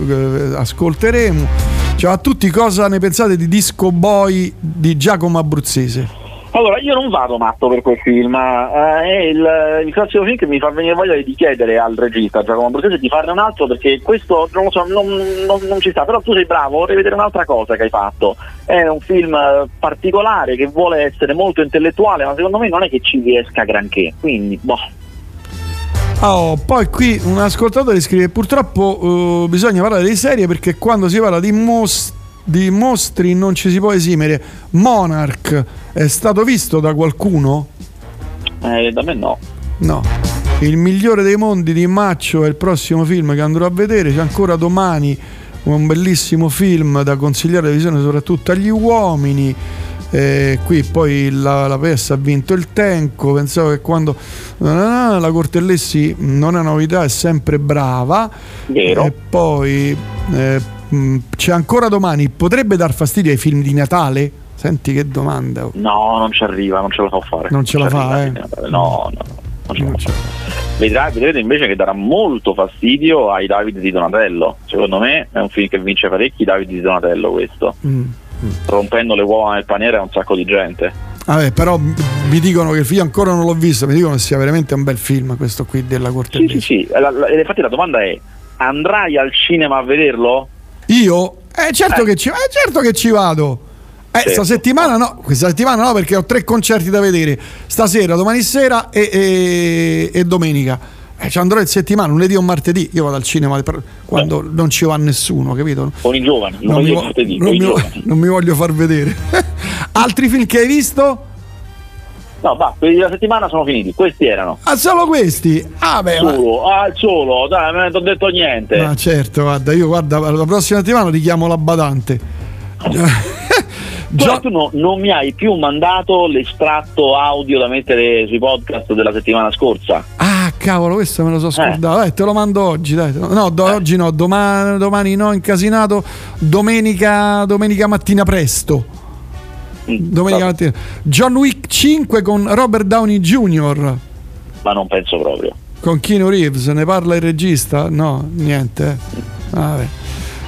eh, ascolteremo. Ciao a tutti, cosa ne pensate di Disco Boy di Giacomo Abruzzese? Allora, io non vado matto per quel film, eh, è il, il classico film che mi fa venire voglia di chiedere al regista Giacomo Abruzzese di farne un altro perché questo non so, non, non- non ci sta, però tu sei bravo, vorrei vedere un'altra cosa che hai fatto. È un film eh, particolare che vuole essere molto intellettuale, ma secondo me non è che ci riesca granché, quindi boh. Oh, poi qui un ascoltatore scrive: purtroppo eh, bisogna parlare di serie perché quando si parla di, mos- di mostri non ci si può esimere. Monarch è stato visto da qualcuno? Eh, da me no. No. Il migliore dei mondi di Maccio è il prossimo film che andrò a vedere. C'è ancora domani un bellissimo film da consigliare la visione soprattutto agli uomini. Eh, qui poi la, la PS ha vinto il Tenco. Pensavo che quando ah, la Cortellessi non è novità, è sempre brava. Vero. E poi eh, mh, c'è ancora domani. Potrebbe dar fastidio ai film di Natale? Senti che domanda. No, non ci arriva, non ce la fa fare. Non ce la ci fa, eh? No, no, non ce la fa. Vedrà, vedrete invece che darà molto fastidio ai Davide di Donatello. Secondo me è un film che vince parecchi Davide di Donatello questo. Mm. Rompendo le uova nel paniere a un sacco di gente. Vabbè, però mi dicono che io ancora non l'ho visto, mi dicono che sia veramente un bel film questo qui della Sì, Cortellesi. sì, sì. La- la- infatti la domanda è: andrai al cinema a vederlo? Io? Eh certo, Che ci, eh, certo che ci vado. Eh, Certo. sta settimana no, questa settimana no perché ho tre concerti da vedere. Stasera, domani sera e, e- e domenica. Eh, ci andrò in settimana, lunedì o martedì. Io vado al cinema quando non ci va nessuno, capito? Con i giovani, Non lunedì mi, vo- martedì, non mi vo- giovani. non mi voglio far vedere. <laughs> Altri film che hai visto? No, va, quelli della settimana sono finiti. Questi erano. Ah, solo questi? Ah, beh, ma- Solo, ah, solo, dai, non ti ho detto niente. Ma certo, guarda, io guarda, la prossima settimana ti chiamo la badante. <laughs> Però tu no- non mi hai più mandato l'estratto audio da mettere sui podcast della settimana scorsa. Ah, cavolo, questo me lo so scordato. Eh, te lo mando oggi, dai. No, do- oggi no, domani, domani no, incasinato. Domenica, domenica mattina presto. Domenica mattina. John Wick 5 con Robert Downey Jr. Ma non penso proprio. Con Keanu Reeves, ne parla il regista? No, niente. eh. Vabbè.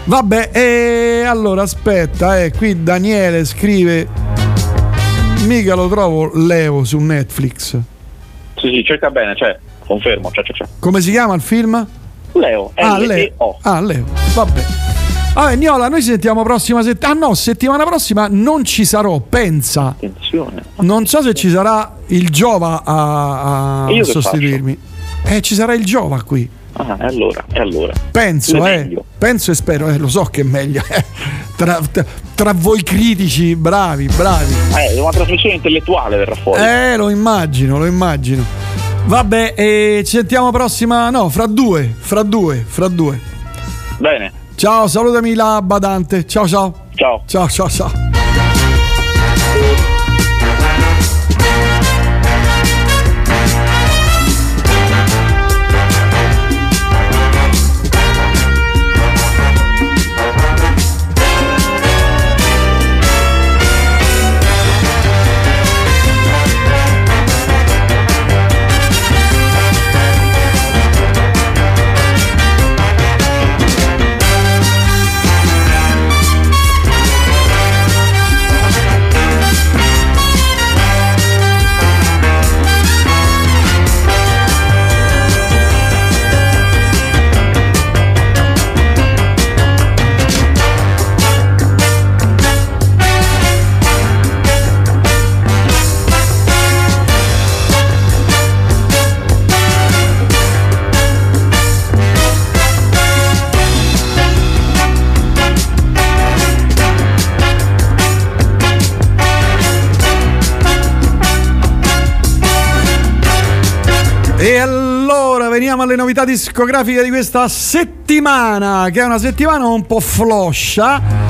Vabbè, e allora aspetta, eh, qui Daniele scrive mica lo trovo Leo su Netflix. Sì, sì, cerca bene, cioè, confermo, cioè, cioè, cioè. Come si chiama il film? Leo, Ah. L-E-O. Ah, Leo. Vabbè. Vabbè, Niola, noi ci sentiamo prossima settimana. Ah no, settimana prossima non ci sarò, pensa. Attenzione. Non so se ci sarà il Giova a, a sostituirmi. Eh, ci sarà il Giova qui. Ah, e allora, e allora. Penso, È eh. Penso e spero, eh, lo so che è meglio. eh. Tra, tra- tra voi critici, bravi, bravi. Eh, una trasmissione intellettuale verrà fuori. Eh, lo immagino, lo immagino. Vabbè, e ci sentiamo prossima. No, fra due, fra due, fra due. Bene. Ciao, salutami la badante. Ciao, ciao. Ciao. Ciao, ciao, ciao. E allora veniamo alle novità discografiche di questa settimana, che è una settimana un po' floscia.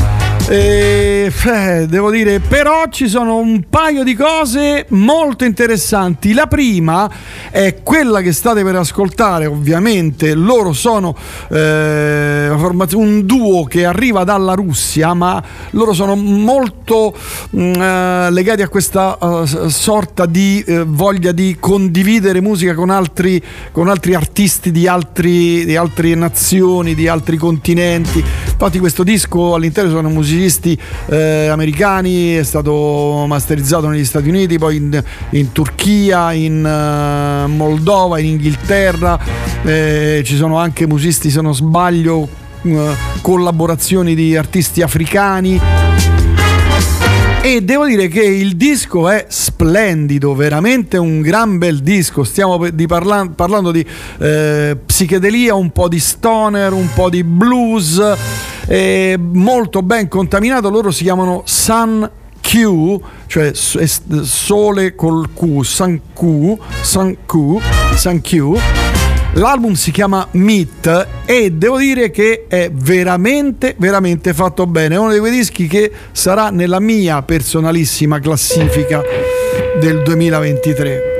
E, eh, devo dire, però ci sono un paio di cose molto interessanti. La prima è quella che state per ascoltare, ovviamente. Loro sono eh, un duo che arriva dalla Russia, ma loro sono molto mh, eh, legati a questa s- sorta di eh, voglia di condividere musica con altri, con altri artisti di, altri, di altre nazioni, di altri continenti. Infatti questo disco all'interno sono musicisti eh, americani, è stato masterizzato negli Stati Uniti, poi in, in Turchia, in eh, Moldova, in Inghilterra, eh, ci sono anche musicisti se non sbaglio eh, collaborazioni di artisti africani. E devo dire che il disco è splendido, veramente un gran bel disco. Stiamo di parla- parlando di eh, psichedelia, un po' di stoner, un po' di blues, eh, molto ben contaminato. Loro si chiamano Sun Q, cioè sole col Q, Sun Q, Sun Q, Sun Q. L'album si chiama Meet e devo dire che è veramente, veramente fatto bene. È uno di quei dischi che sarà nella mia personalissima classifica del 2023.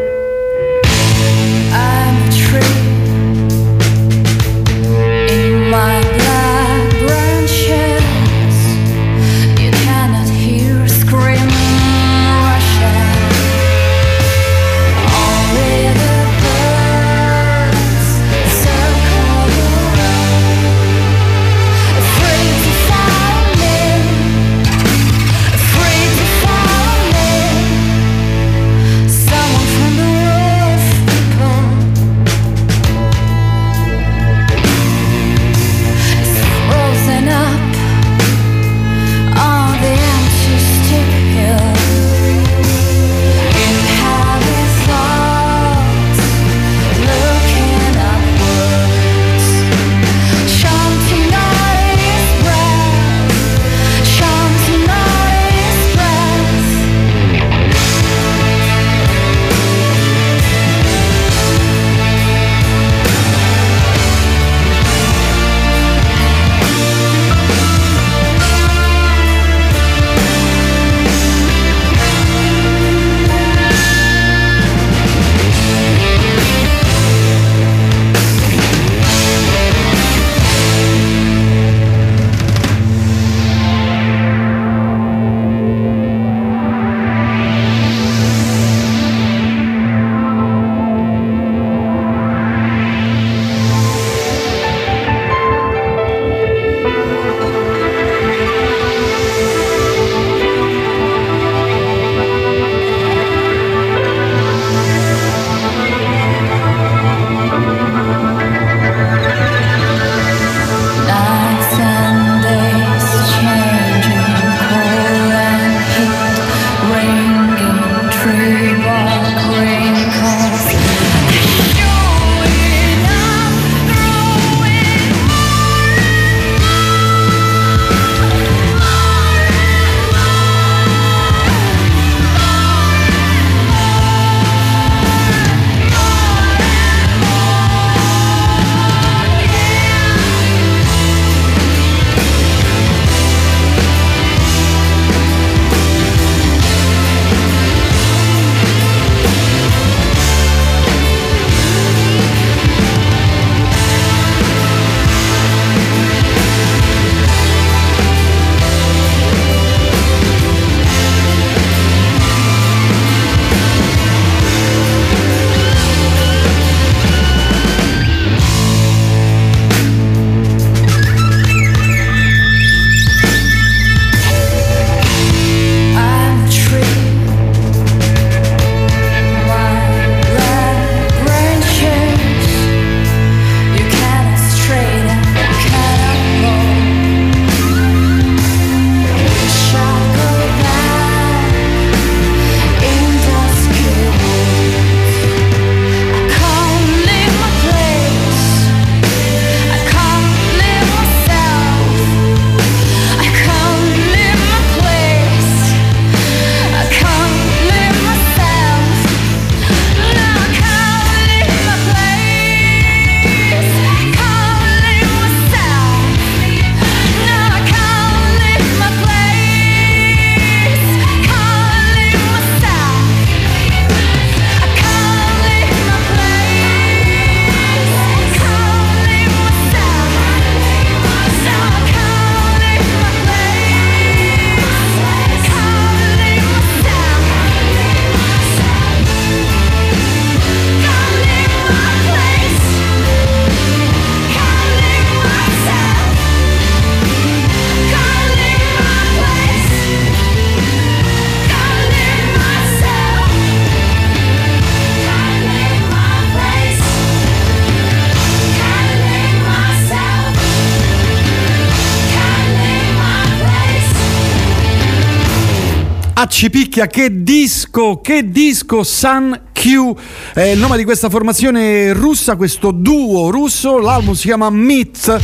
A Cipicchia, che disco, che disco Sun Q è il nome di questa formazione russa, questo duo russo, l'album si chiama Meet.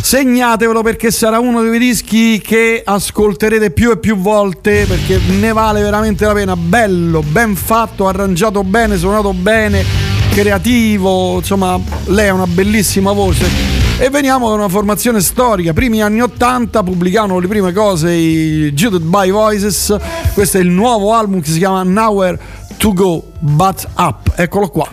Segnatevelo perché sarà uno dei dischi che ascolterete più e più volte perché ne vale veramente la pena. Bello, ben fatto, arrangiato bene, suonato bene, creativo, insomma, lei ha una bellissima voce. E veniamo da una formazione storica, primi anni 80 pubblicavano le prime cose i Judith by Voices, questo è il nuovo album che si chiama Nowhere to Go But Up, eccolo qua.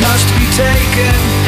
Must be taken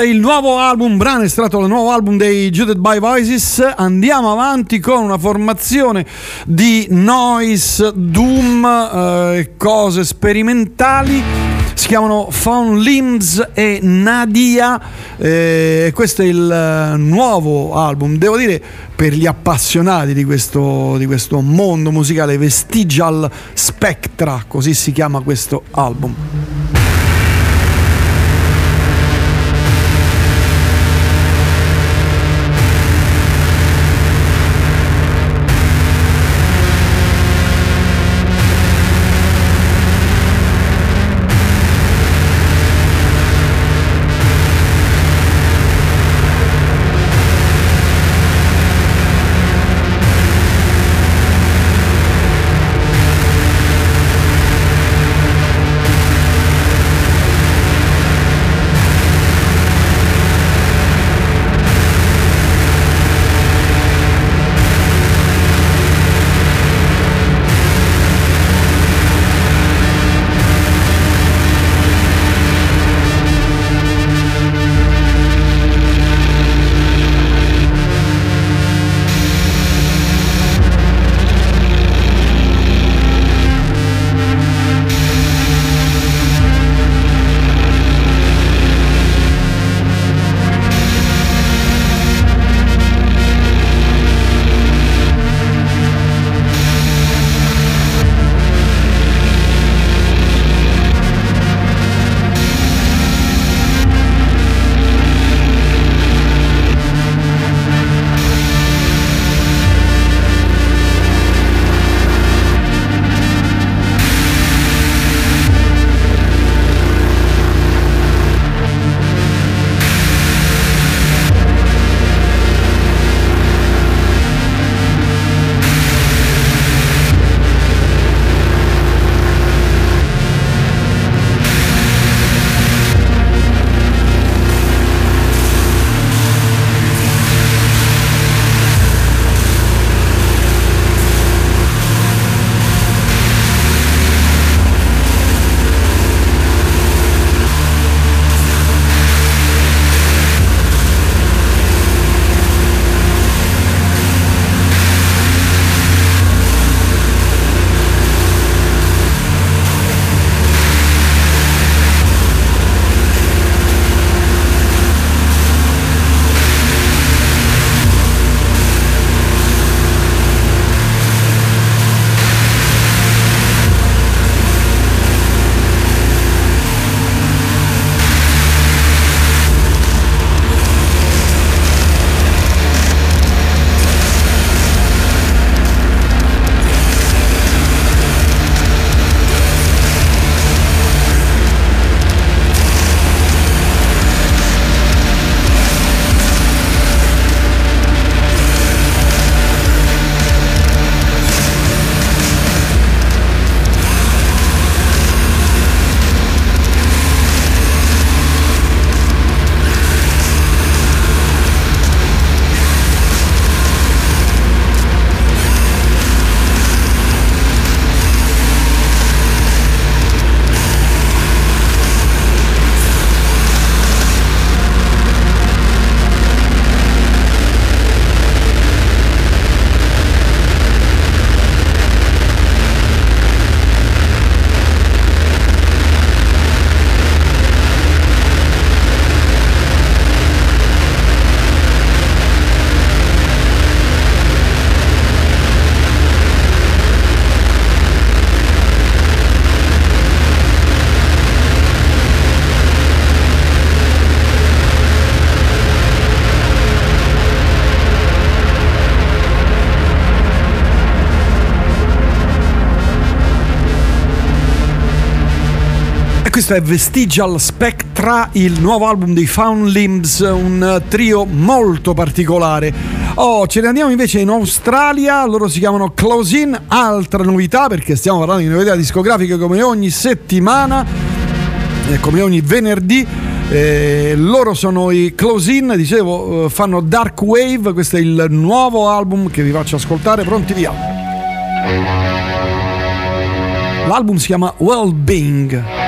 è il nuovo album, brano estratto dal nuovo album dei Judith by Voices. Andiamo avanti con una formazione di noise, doom eh, cose sperimentali. Si chiamano Found Limbs e Nadia. eh, questo è il eh, nuovo album. Devo dire, per gli appassionati di questo, di questo mondo musicale, Vestigial Spectra, così si chiama questo album. Questo è Vestigial Spectra, il nuovo album dei Found Limbs, un trio molto particolare. Oh, ce ne andiamo invece in Australia, loro si chiamano Close In, altra novità perché stiamo parlando di novità discografiche come ogni settimana, eh, come ogni venerdì. Eh, loro sono i Close In, dicevo, eh, fanno Dark Wave, questo è il nuovo album che vi faccio ascoltare, pronti via. L'album si chiama Well-Being.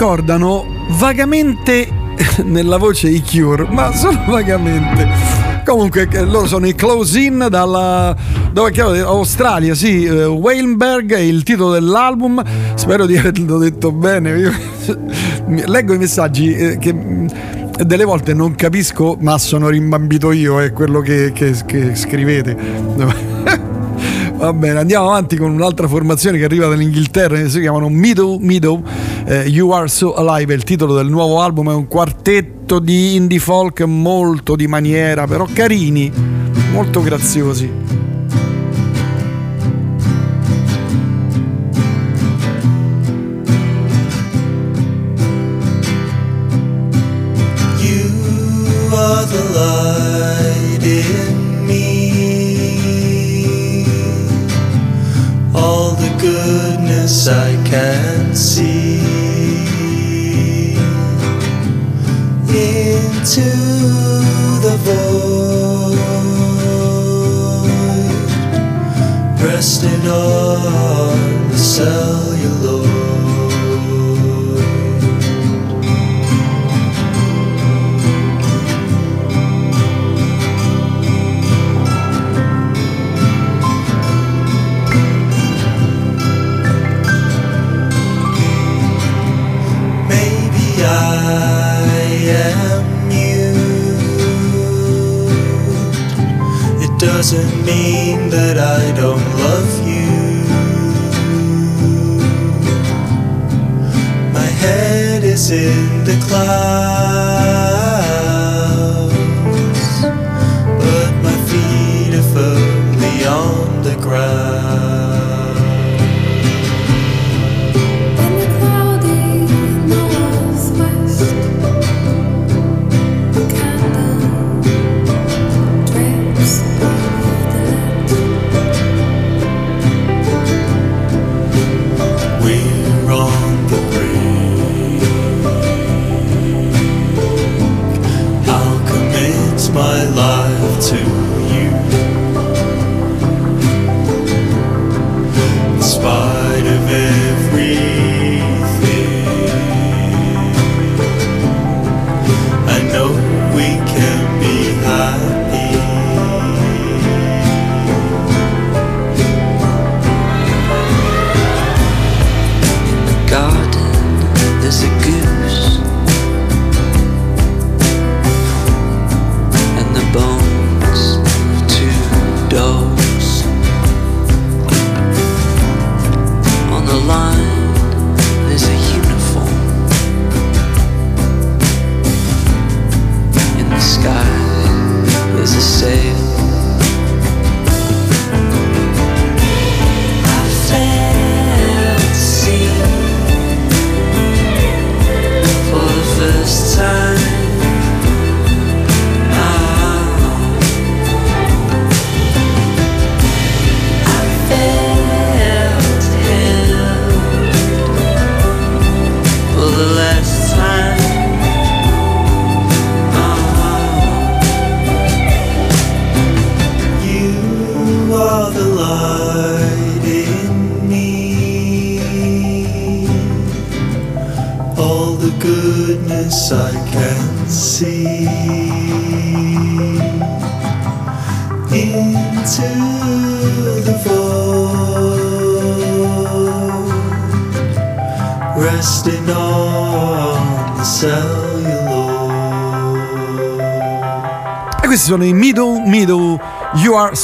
Ricordano vagamente <laughs> nella voce i Cure, ma solo vagamente. Comunque loro sono i Close In dalla dove chiaro, Australia, sì, eh, Weinberg è il titolo dell'album. Spero di averlo detto bene. Io <laughs> leggo i messaggi eh, che mm, delle volte non capisco, ma sono rimbambito io, è quello che, che- che scrivete. <laughs> Va bene, andiamo avanti con un'altra formazione che arriva dall'Inghilterra, si chiamano Middle Middle, eh, You Are So Alive, è il titolo del nuovo album, è un quartetto di indie folk molto di maniera, però carini, molto graziosi.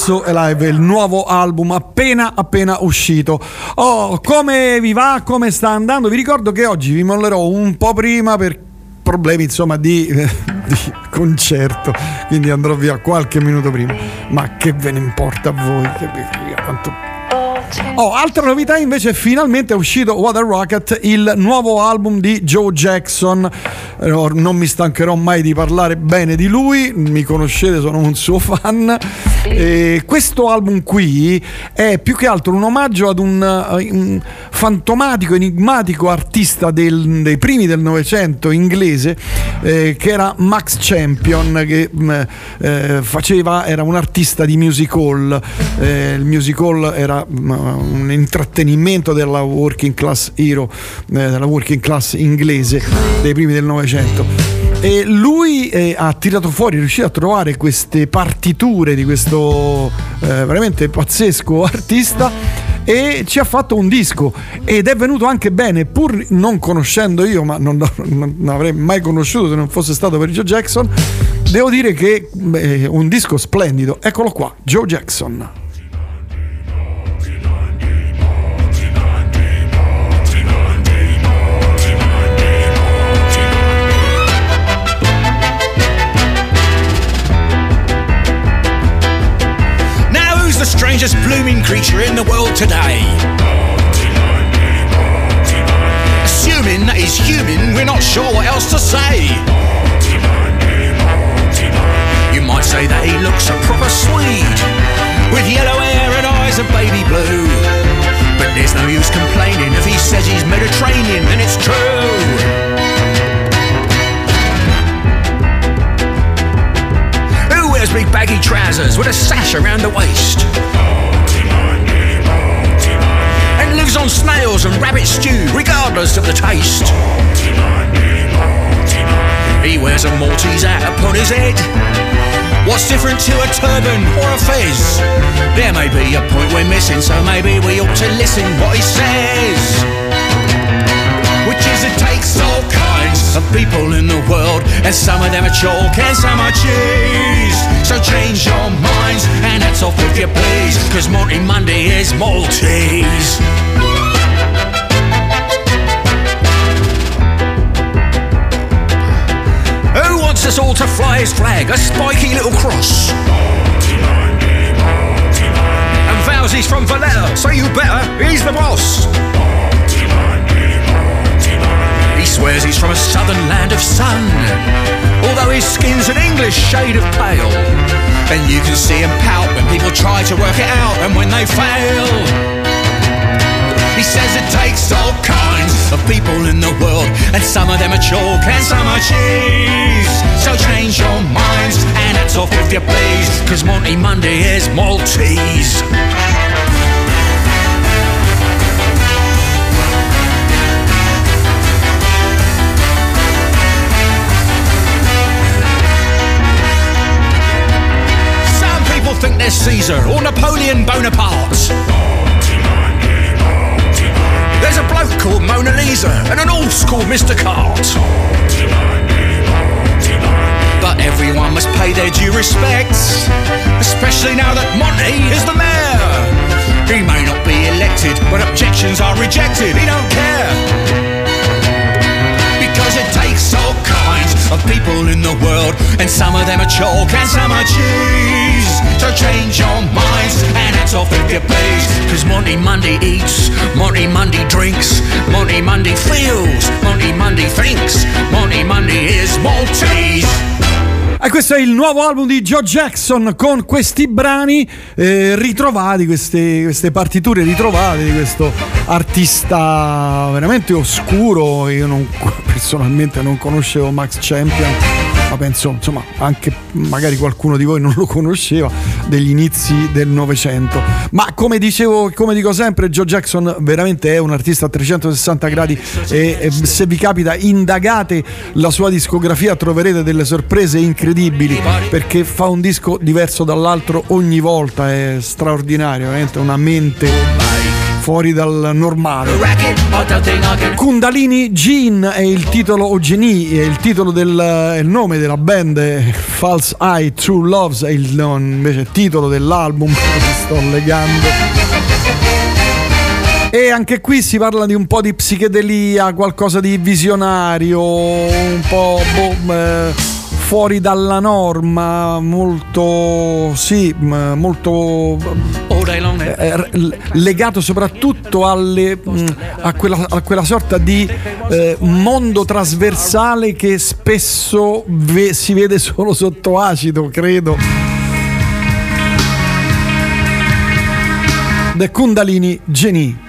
Are So Alive, il nuovo album appena appena uscito. Oh, come vi va? Come sta andando? Vi ricordo che oggi vi mollerò un po' prima per problemi insomma di, <laughs> di concerto, quindi andrò via qualche minuto prima. Ma che ve ne importa a voi? Che vi quanto Oh, altra novità invece, finalmente è uscito Water Rocket, il nuovo album di Joe Jackson. No, Non mi stancherò mai di parlare bene di lui, mi conoscete, sono un suo fan. E questo album qui è più che altro un omaggio ad un, eh, un fantomatico, enigmatico artista del- dei primi del Novecento inglese eh, che era Max Champion, che mh, eh, faceva, era un artista di music hall. Eh, il music hall era mh, un intrattenimento della working class hero, eh, della working class inglese dei primi del Novecento. E lui eh, ha tirato fuori, è riuscito a trovare queste partiture di questo eh, veramente pazzesco <laughs> artista e ci ha fatto un disco. Ed è venuto anche bene pur non conoscendo io ma non, non avrei mai conosciuto se non fosse stato per Joe Jackson devo dire che è un disco splendido. Eccolo qua Joe Jackson Who's the strangest blooming creature in the world today? Assuming that he's human, we're not sure what else to say. You might say that he looks a proper Swede, with yellow hair and eyes of baby blue. But there's no use complaining if he says he's Mediterranean, then it's true. Wears big baggy trousers with a sash around the waist? And lives on snails and rabbit stew, regardless of the taste. He wears a Maltese hat upon his head. What's different to a turban or a fez? There may be a point we're missing, so maybe we ought to listen what he says which is it takes all kinds of people in the world, and some of them are chalk and some are cheese. So change your minds and that's off if you please, cause Monty Monday is Maltese. Who wants us all to fly his flag? A spiky little cross. And vows he's from Valletta, so you better, he's the boss. Swears he's from a southern land of sun, although his skin's an English shade of pale. And you can see him pout when people try to work it out, and when they fail. He says it takes all kinds of people in the world, and some of them are chalk and some are cheese. So change your minds and hats off if you please, cause Monty Monday is Maltese. Think they're Caesar or Napoleon Bonaparte. There's a bloke called Mona Lisa and an old school Mr. Cart. But everyone must pay their due respects, especially now that Monty is the mayor. He may not be elected, but objections are rejected. He don't care. Because it takes all kinds of people in the world, and some of them are chalk and some are cheese. So change your minds and hats off if you please. Cause Monty Monday eats, Monty Monday drinks, Monty Monday feels, Monty Monday thinks, Monty Monday is Maltese. E questo è il nuovo album di Joe Jackson con questi brani eh, ritrovati, queste, queste partiture ritrovate di questo artista veramente oscuro. Io non- <laughs> personalmente non conoscevo Max Champion, penso insomma anche magari qualcuno di voi non lo conosceva degli inizi del Novecento. Ma come dicevo, come dico sempre, Joe Jackson veramente è un artista a 360 gradi e, e se vi capita indagate la sua discografia troverete delle sorprese incredibili perché fa un disco diverso dall'altro ogni volta, è straordinario, veramente una mente fuori dal normale. Kundalini Gene è il titolo, o Genie è il titolo del è il nome della band, False Eye True Loves è il no, invece il titolo dell'album che sto legando. E anche qui si parla di un po' di psichedelia, qualcosa di visionario, un po' boh, eh, fuori dalla norma, molto sì, molto eh, legato soprattutto alle, a, quella, a quella sorta di eh, mondo trasversale che spesso ve- si vede solo sotto acido, credo. The Kundalini Genie.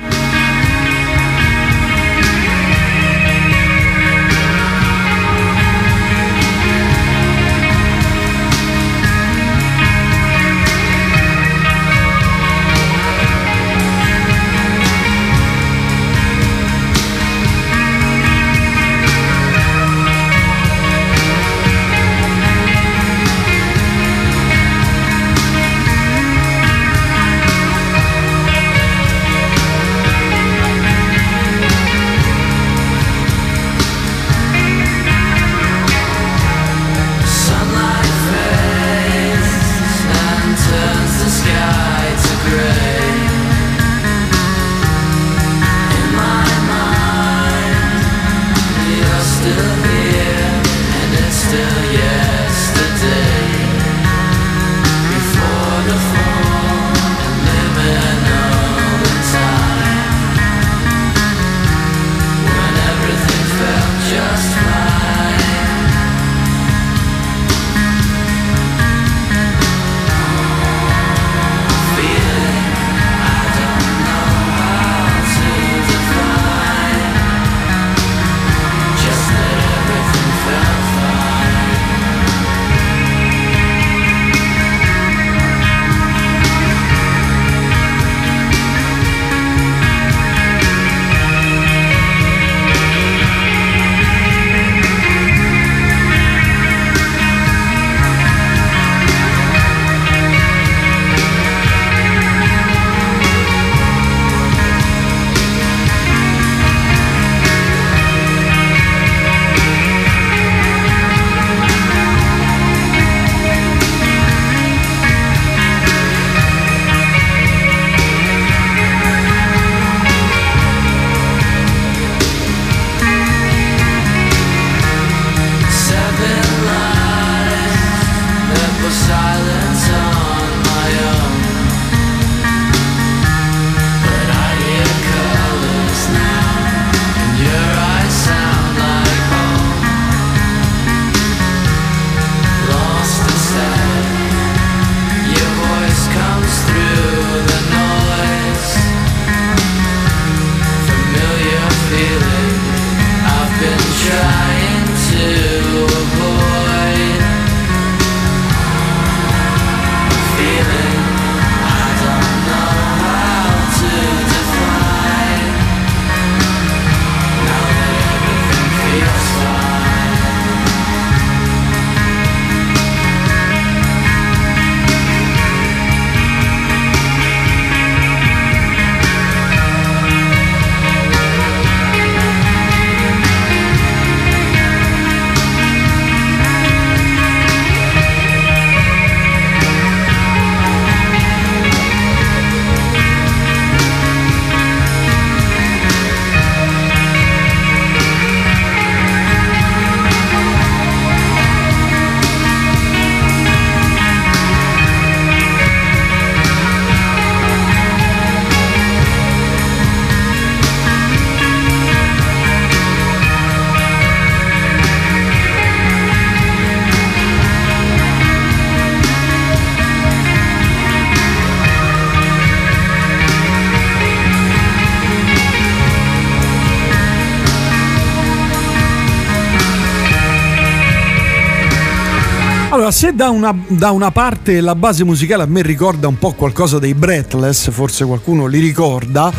Allora, se da una, da una parte la base musicale a me ricorda un po' qualcosa dei Breathless, forse qualcuno li ricorda,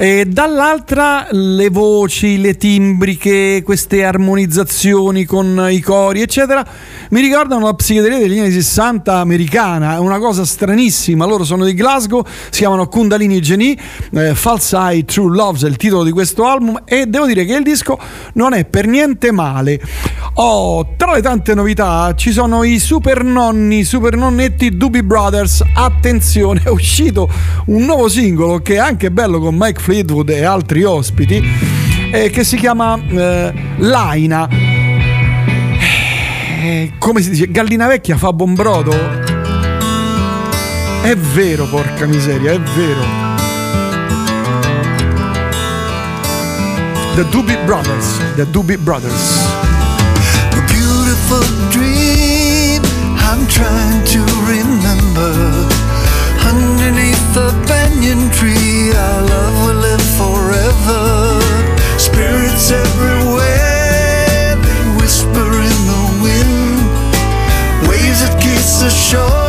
e dall'altra le voci, le timbriche, queste armonizzazioni con i cori, eccetera, mi ricordano la psichedelia degli anni 60 americana, è una cosa stranissima. Loro sono di Glasgow, si chiamano Kundalini Genie, eh, False Eye True Loves è il titolo di questo album e devo dire che il disco non è per niente male. Oh, tra le tante novità ci sono i super nonni, super nonnetti Doobie Brothers. Attenzione, è uscito un nuovo singolo che è anche bello con Mike Fleetwood e altri ospiti, eh, che si chiama eh, Laina. Eh, come si dice? Gallina vecchia fa buon brodo? È vero, porca miseria, è vero. The Doobie Brothers, The Doobie Brothers. A beautiful dream I'm trying to remember. Underneath the banyan tree, our love forever. Spirits everywhere, they whisper in the wind. Waves that kiss the shore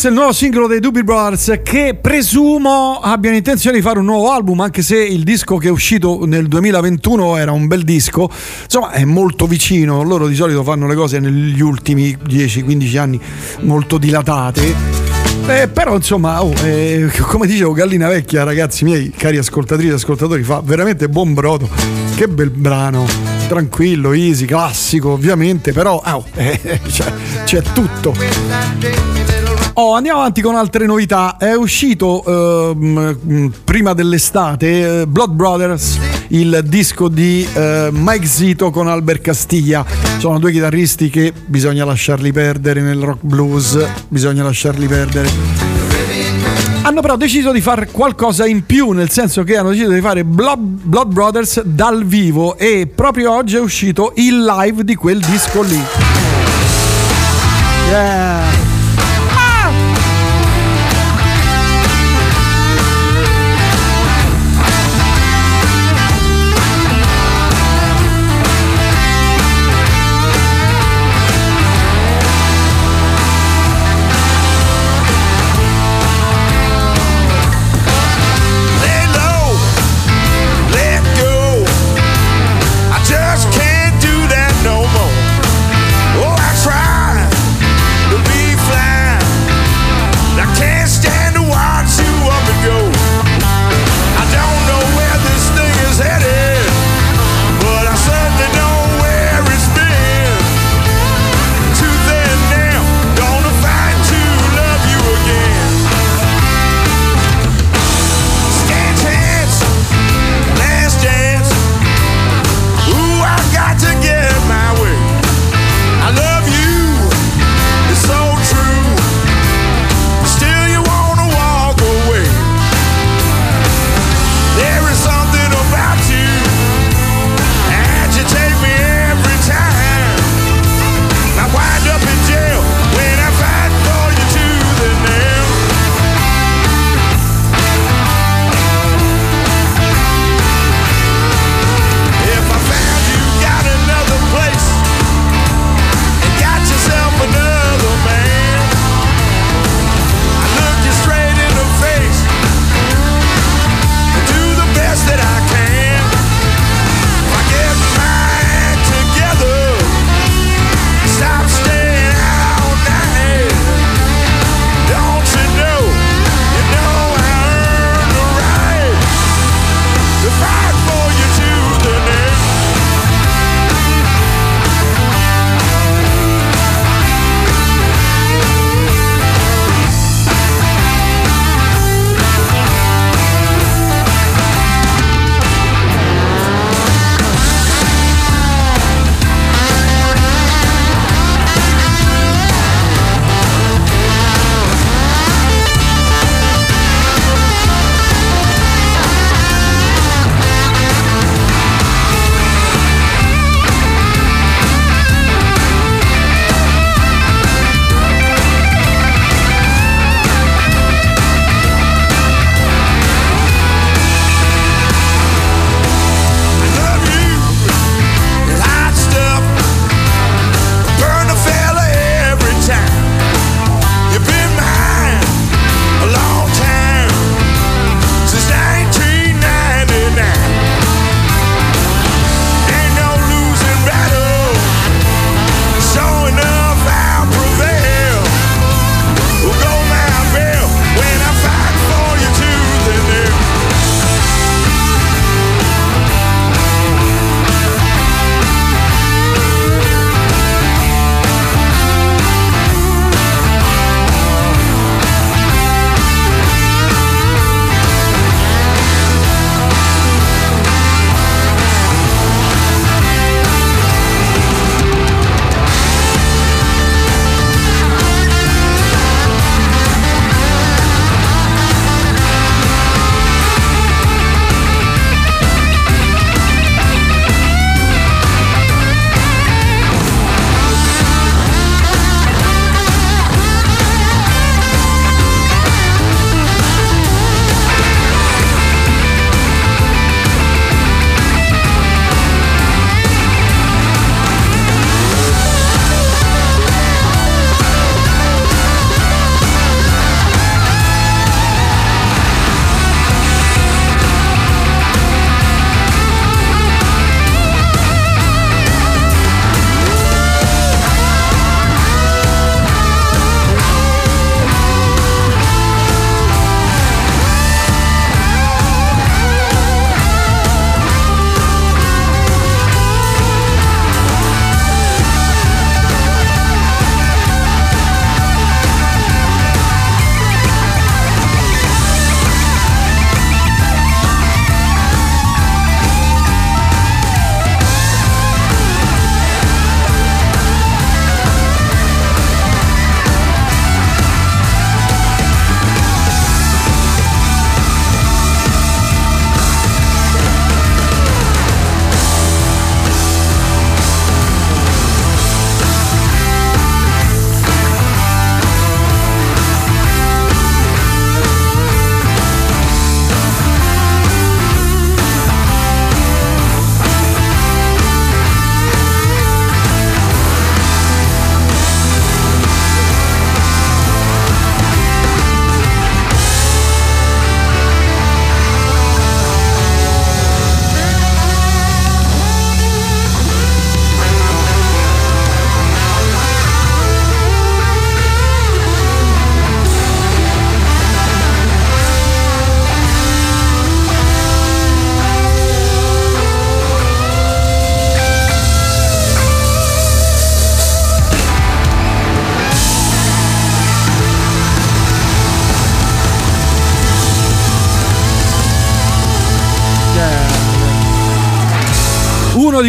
questo è il nuovo singolo dei Doobie Brothers che presumo abbiano intenzione di fare un nuovo album, anche se il disco che è uscito nel 2021 era un bel disco. Insomma, è molto vicino. Loro di solito fanno le cose negli ultimi 10-15 anni molto dilatate. Eh, però insomma, oh, eh, come dicevo, Gallina Vecchia, ragazzi miei, cari ascoltatrici e ascoltatori, fa veramente buon brodo. Che bel brano, tranquillo, easy, classico, ovviamente, però oh, eh, <laughs> c'è, c'è tutto. Oh, andiamo avanti con altre novità. È uscito ehm, prima dell'estate eh, Blood Brothers, il disco di eh, Mike Zito con Albert Castiglia. Sono due chitarristi che bisogna lasciarli perdere nel rock blues, bisogna lasciarli perdere. Hanno però deciso di fare qualcosa in più, nel senso che hanno deciso di fare Blood, Blood Brothers dal vivo e proprio oggi è uscito il live di quel disco lì. Yeah.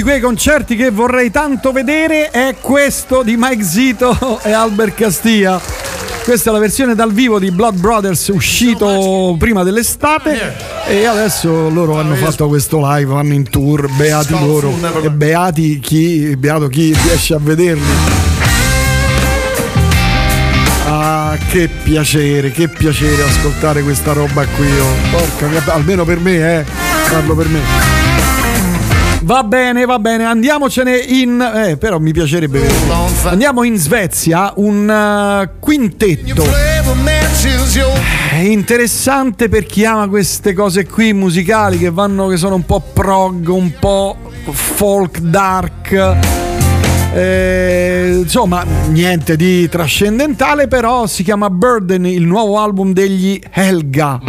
Quei concerti che vorrei tanto vedere è questo di Mike Zito <laughs> e Albert Castia. Questa è la versione dal vivo di Blood Brothers uscito prima dell'estate e adesso loro hanno fatto questo live, vanno in tour, beati loro e beati chi, beato chi riesce a vederli. Ah, che piacere, che piacere ascoltare questa roba qui. oh. Porca, almeno per me, eh. Parlo per me. Va bene, va bene, andiamocene in. Eh, però mi piacerebbe. Andiamo in Svezia, un eh, quintetto. È interessante per chi ama queste cose qui musicali che vanno, che sono un po' prog, un po' folk dark. Eh, insomma, niente di trascendentale, però si chiama Burden, il nuovo album degli Helga.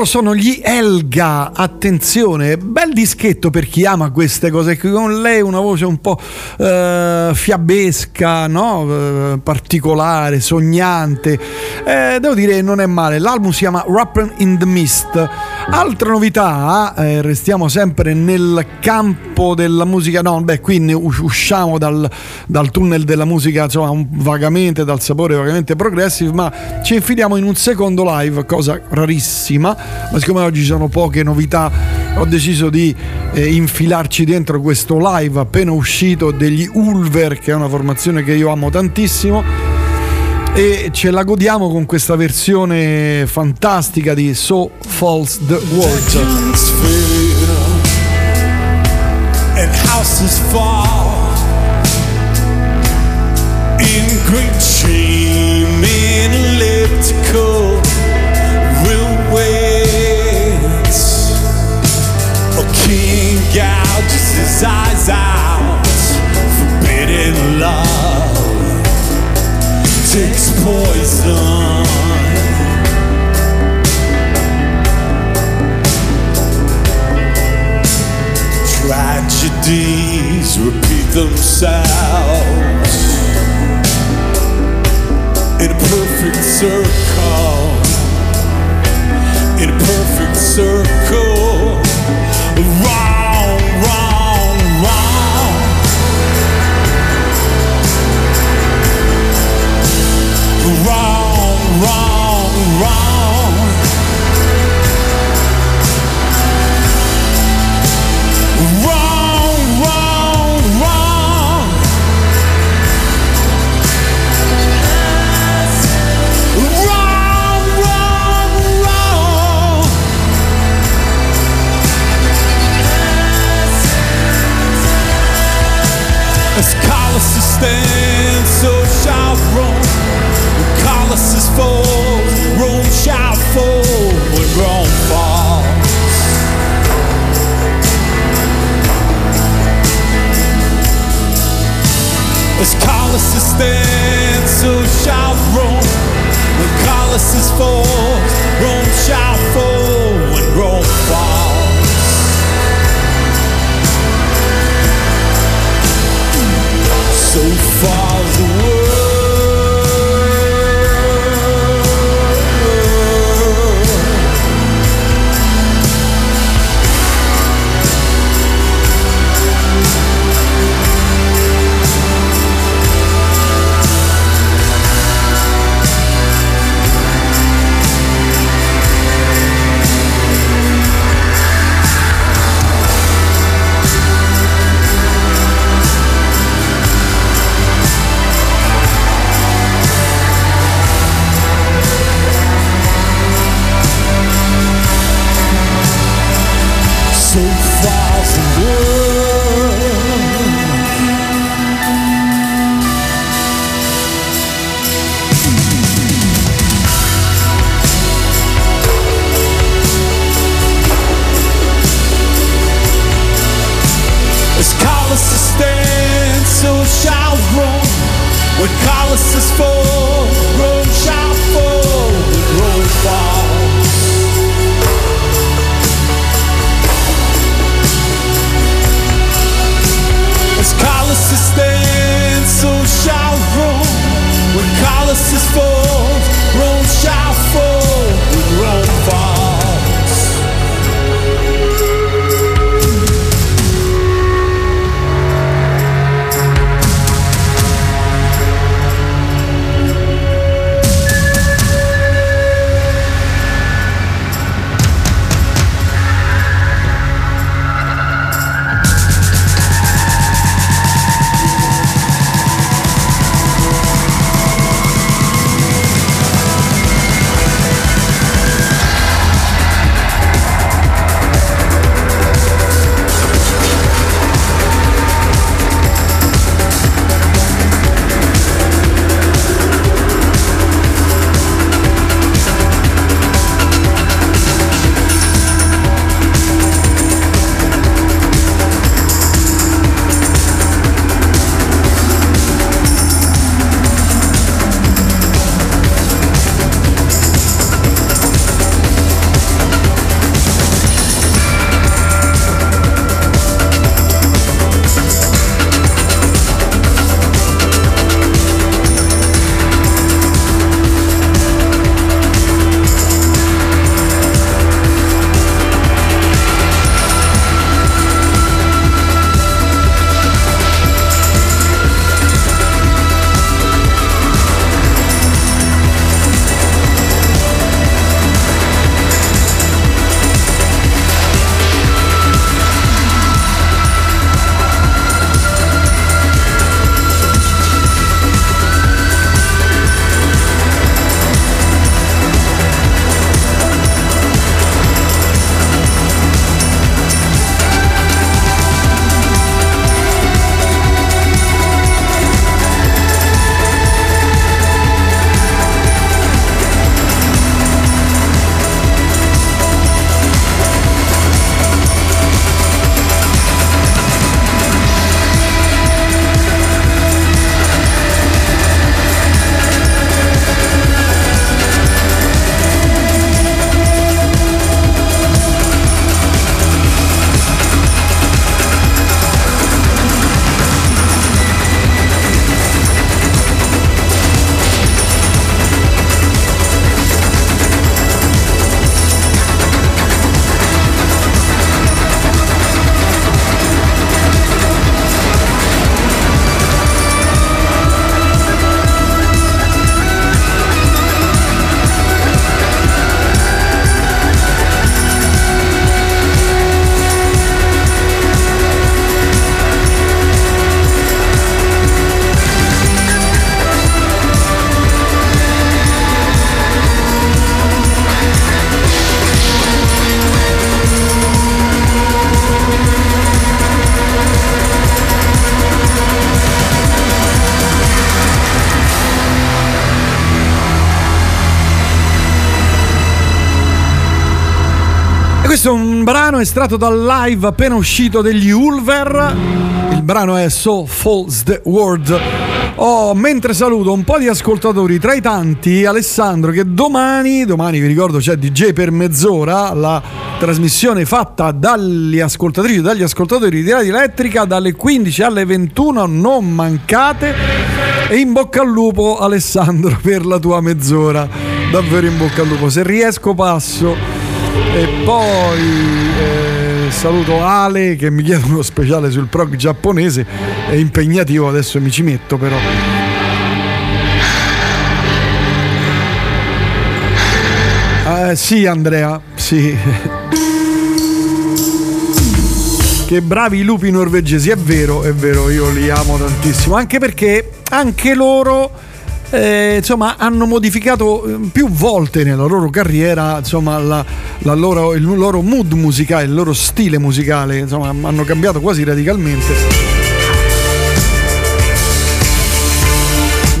Loro sono gli Elga, attenzione, bel dischetto per chi ama queste cose, con lei una voce un po' eh, fiabesca, no? Eh, particolare, sognante, Eh, devo dire non è male, l'album si chiama Rappin' in the Mist. Altra novità, eh, restiamo sempre nel campo della musica, no, beh qui ne us- usciamo dal, dal tunnel della musica, insomma, vagamente, dal sapore vagamente progressive, ma ci infiliamo in un secondo live, cosa rarissima, ma siccome oggi ci sono poche novità, ho deciso di eh, infilarci dentro questo live appena uscito degli Ulver, che è una formazione che io amo tantissimo e ce la godiamo con questa versione fantastica di So Falls the World. King gouges his eyes out, forbidden love takes poison. Tragedies repeat themselves in a perfect circle. In a perfect circle. Stands, so shall Rome. When Colossus falls, Rome shall fall. When Rome falls. As Colossus stands, so shall Rome. When Colossus falls, Rome shall fall. When Rome falls. Brano estratto dal live appena uscito degli Ulver. Il brano è So Falls the World. Oh, mentre saluto un po' di ascoltatori, tra i tanti Alessandro che domani, domani vi ricordo c'è DJ per mezz'ora, la trasmissione fatta dagli ascoltatrici dagli ascoltatori di Radio Elettrica dalle 15 alle 21, non mancate. E in bocca al lupo Alessandro per la tua mezz'ora. Davvero in bocca al lupo. Se riesco passo. E poi eh, saluto Ale che mi chiede uno speciale sul prog giapponese. È impegnativo, adesso mi ci metto però. Eh, sì Andrea, sì. Che bravi i lupi norvegesi, è vero, è vero, io li amo tantissimo, anche perché anche loro eh, insomma, hanno modificato eh, più volte nella loro carriera insomma, la, la loro, il loro mood musicale, il loro stile musicale, insomma, hanno cambiato quasi radicalmente.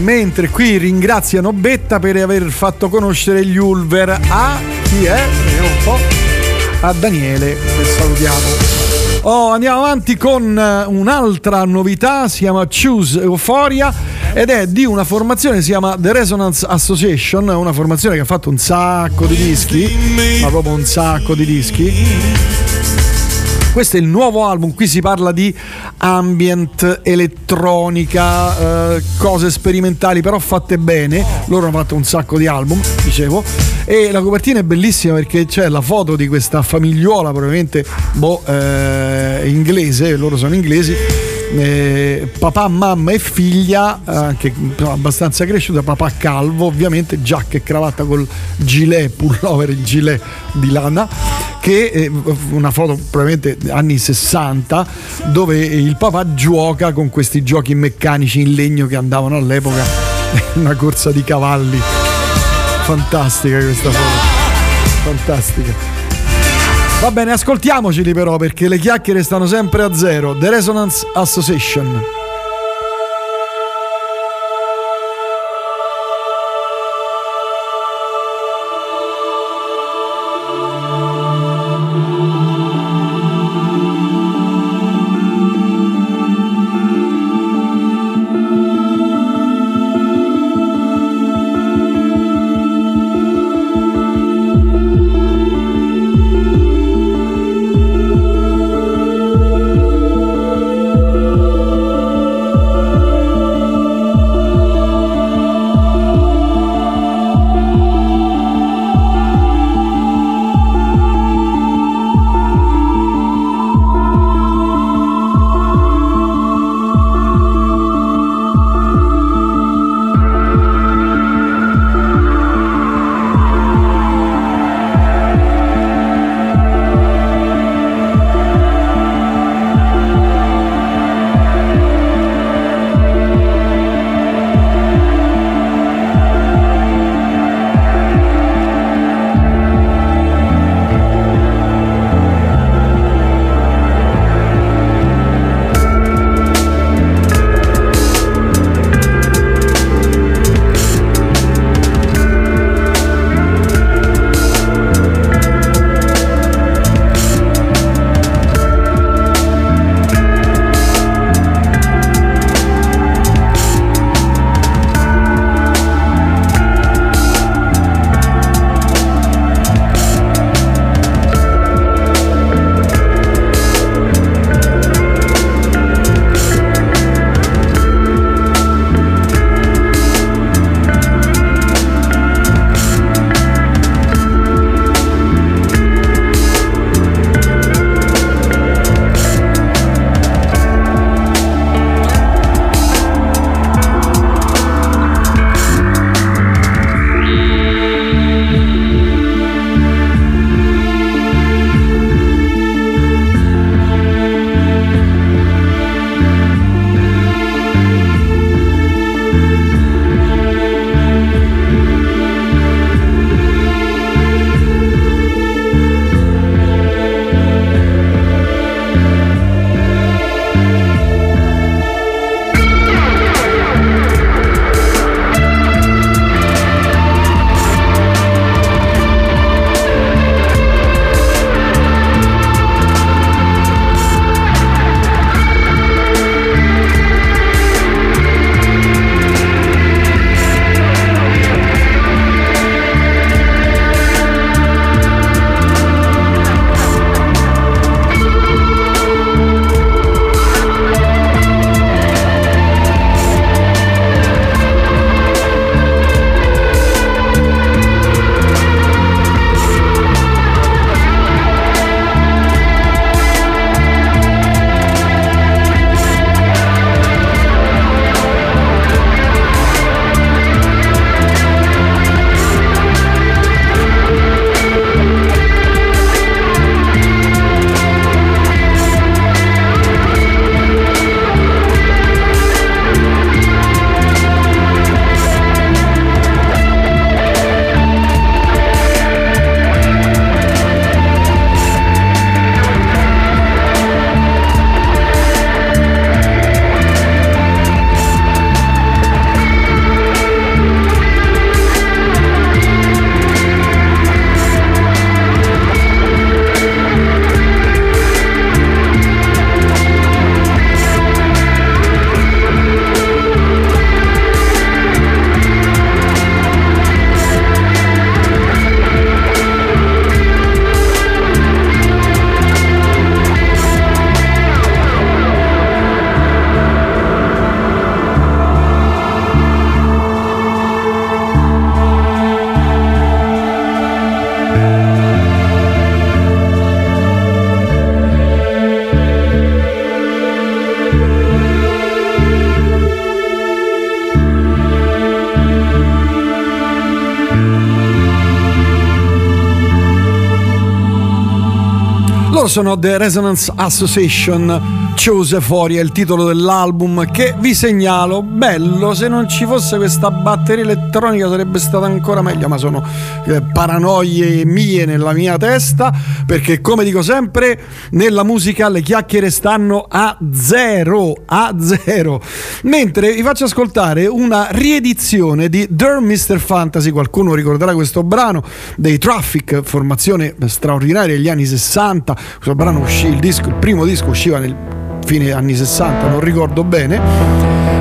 Mentre qui ringraziano Betta per aver fatto conoscere gli Ulver a chi è? Un po'. A Daniele, che salutiamo. Oh, andiamo avanti con eh, un'altra novità, si chiama Choose Euphoria ed è di una formazione che si chiama The Resonance Association, una formazione che ha fatto un sacco di dischi, ma proprio un sacco di dischi. Questo è il nuovo album, qui si parla di ambient, elettronica, eh, cose sperimentali però fatte bene. Loro hanno fatto un sacco di album, dicevo. E la copertina è bellissima perché c'è la foto di questa famigliuola, probabilmente boh, eh, inglese, loro sono inglesi. Eh, papà, mamma e figlia, eh, anche abbastanza cresciuta, papà calvo, ovviamente, giacca e cravatta col gilet, pullover, il gilet di lana, che è una foto probabilmente anni 60, dove il papà gioca con questi giochi meccanici in legno che andavano all'epoca, <laughs> una corsa di cavalli. Fantastica questa foto, fantastica. Va bene, ascoltiamoceli però perché le chiacchiere stanno sempre a zero. The Resonance Association. Sono The Resonance Association. Fuori è il titolo dell'album che vi segnalo. Bello, se non ci fosse questa batteria elettronica sarebbe stata ancora meglio, ma sono eh, paranoie mie nella mia testa, perché come dico sempre, nella musica le chiacchiere stanno a zero, a zero. Mentre vi faccio ascoltare una riedizione di Der Mr. Fantasy, qualcuno ricorderà questo brano dei Traffic, formazione straordinaria degli anni 60. Questo brano uscì, il, disco, il primo disco usciva nel fine anni 60, non ricordo bene.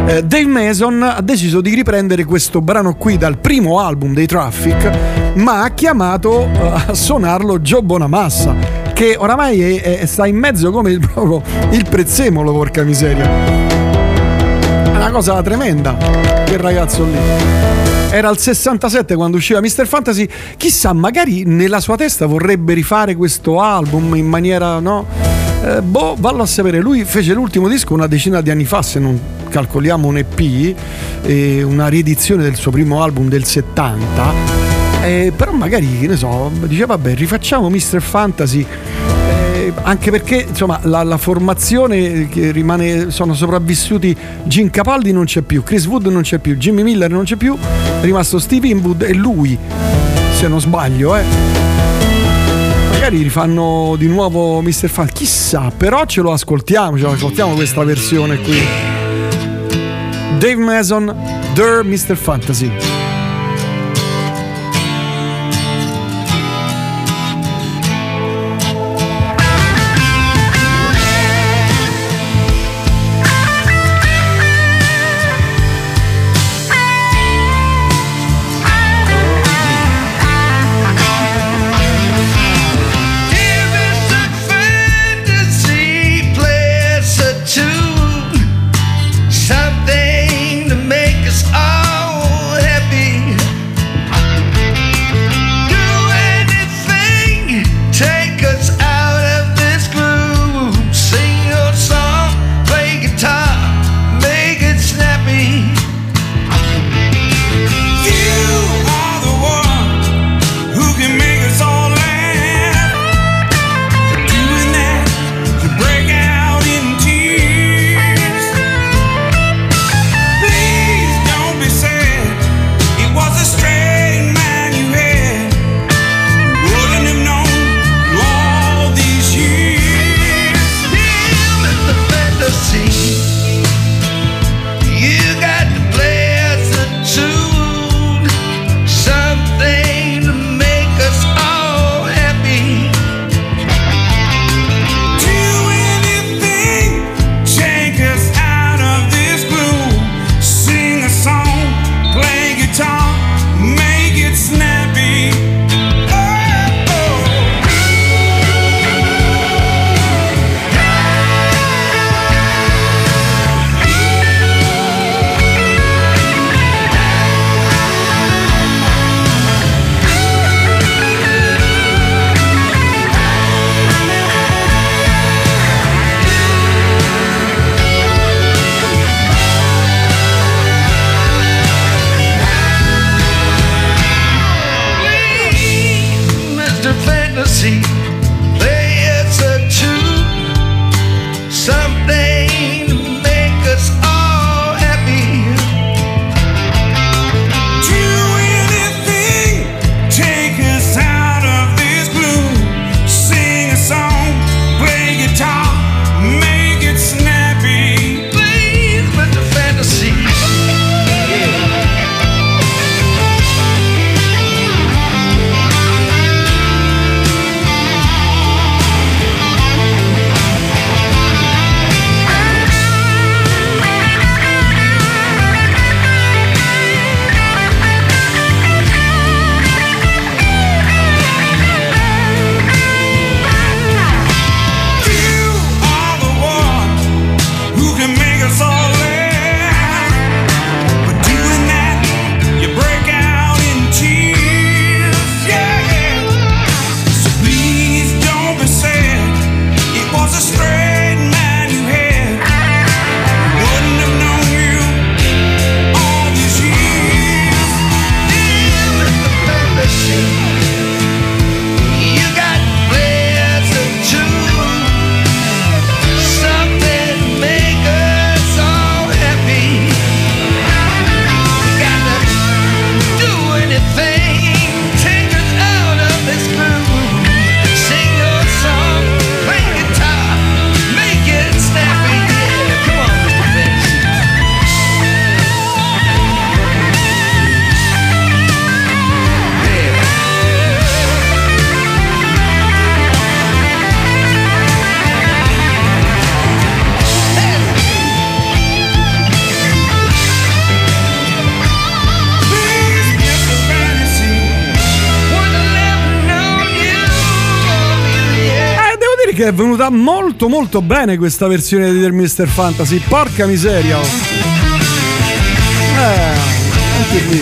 Eh, Dave Mason ha deciso di riprendere questo brano qui dal primo album dei Traffic, ma ha chiamato eh, a suonarlo Joe Bonamassa, che oramai è- è- sta in mezzo come il, proprio il prezzemolo, porca miseria. È una cosa tremenda, quel ragazzo lì. Era al 67 quando usciva Mr. Fantasy. Chissà, magari nella sua testa vorrebbe rifare questo album in maniera, no? Eh, boh, vallo a sapere. Lui fece l'ultimo disco una decina di anni fa, se non calcoliamo un EP, e una riedizione del suo primo album del 70. Eh, però magari, che ne so, dice vabbè, rifacciamo Mr. Fantasy. Eh, anche perché insomma la, la formazione che rimane sono sopravvissuti Jim Capaldi non c'è più Chris Wood non c'è più Jimmy Miller non c'è più è rimasto Steve Inwood e lui se non sbaglio eh magari rifanno di nuovo Mr. Fan chissà però ce lo ascoltiamo ce lo ascoltiamo questa versione qui Dave Mason Der Mr. Fantasy venuta molto molto bene questa versione di Dear Mr. Fantasy. Porca miseria. Eh, anche lì.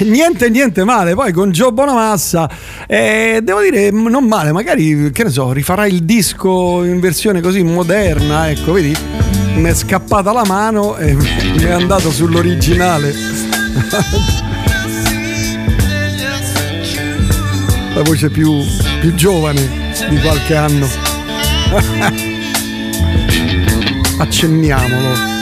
Eh, Niente, niente male. Poi con Joe Bonamassa, eh, devo dire, non male. Magari, che ne so, rifarà il disco in versione così moderna. Ecco, vedi, mi è scappata la mano e <laughs> mi è andato sull'originale. <laughs> la voce più, più giovane di qualche anno. <laughs> Accenniamolo.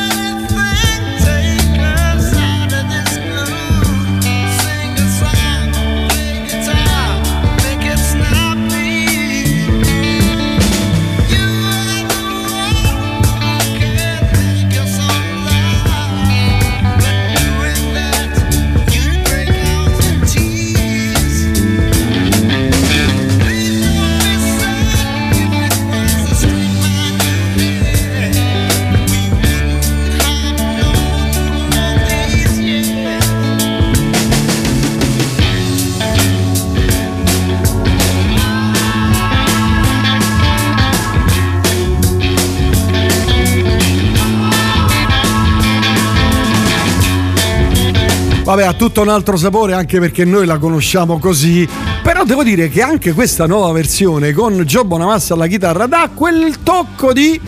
Vabbè, ha tutto un altro sapore anche perché noi la conosciamo così. Però devo dire che anche questa nuova versione con Joe Bonamassa alla chitarra dà quel tocco di.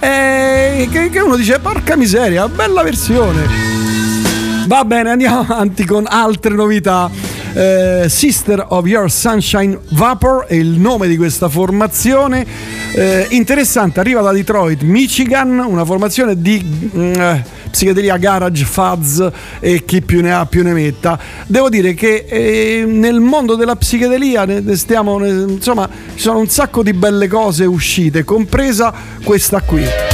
eh, che, che uno dice: Porca miseria, bella versione. Va bene, andiamo avanti con altre novità. Eh, Sister of Your Sunshine Vapor è il nome di questa formazione. Eh, interessante, arriva da Detroit, Michigan, una formazione di mm, eh, psichedelia garage, fuzz e chi più ne ha più ne metta. Devo dire che eh, nel mondo della psichedelia ne stiamo, ne- insomma, ci sono un sacco di belle cose uscite, compresa questa qui.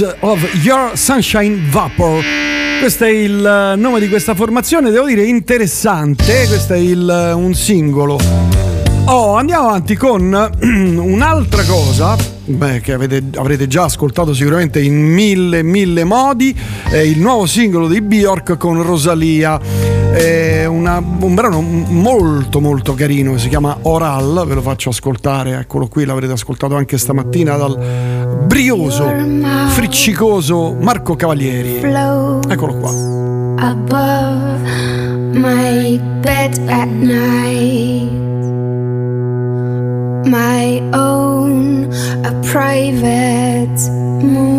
Of Your Sunshine Vapor. Questo è il eh, nome di questa formazione, devo dire interessante. Questo è il, eh, un singolo. Oh, andiamo avanti con <clears throat> un'altra cosa. Beh, che avete, avrete già ascoltato sicuramente in mille, mille modi. È il nuovo singolo di Bjork con Rosalia. È una- un brano molto, molto carino. Si chiama Oral. Ve lo faccio ascoltare. Eccolo qui, l'avrete ascoltato anche stamattina dal brioso, friccicoso Marco Cavalieri. Eccolo qua. above my bed at night. My own, a private moon.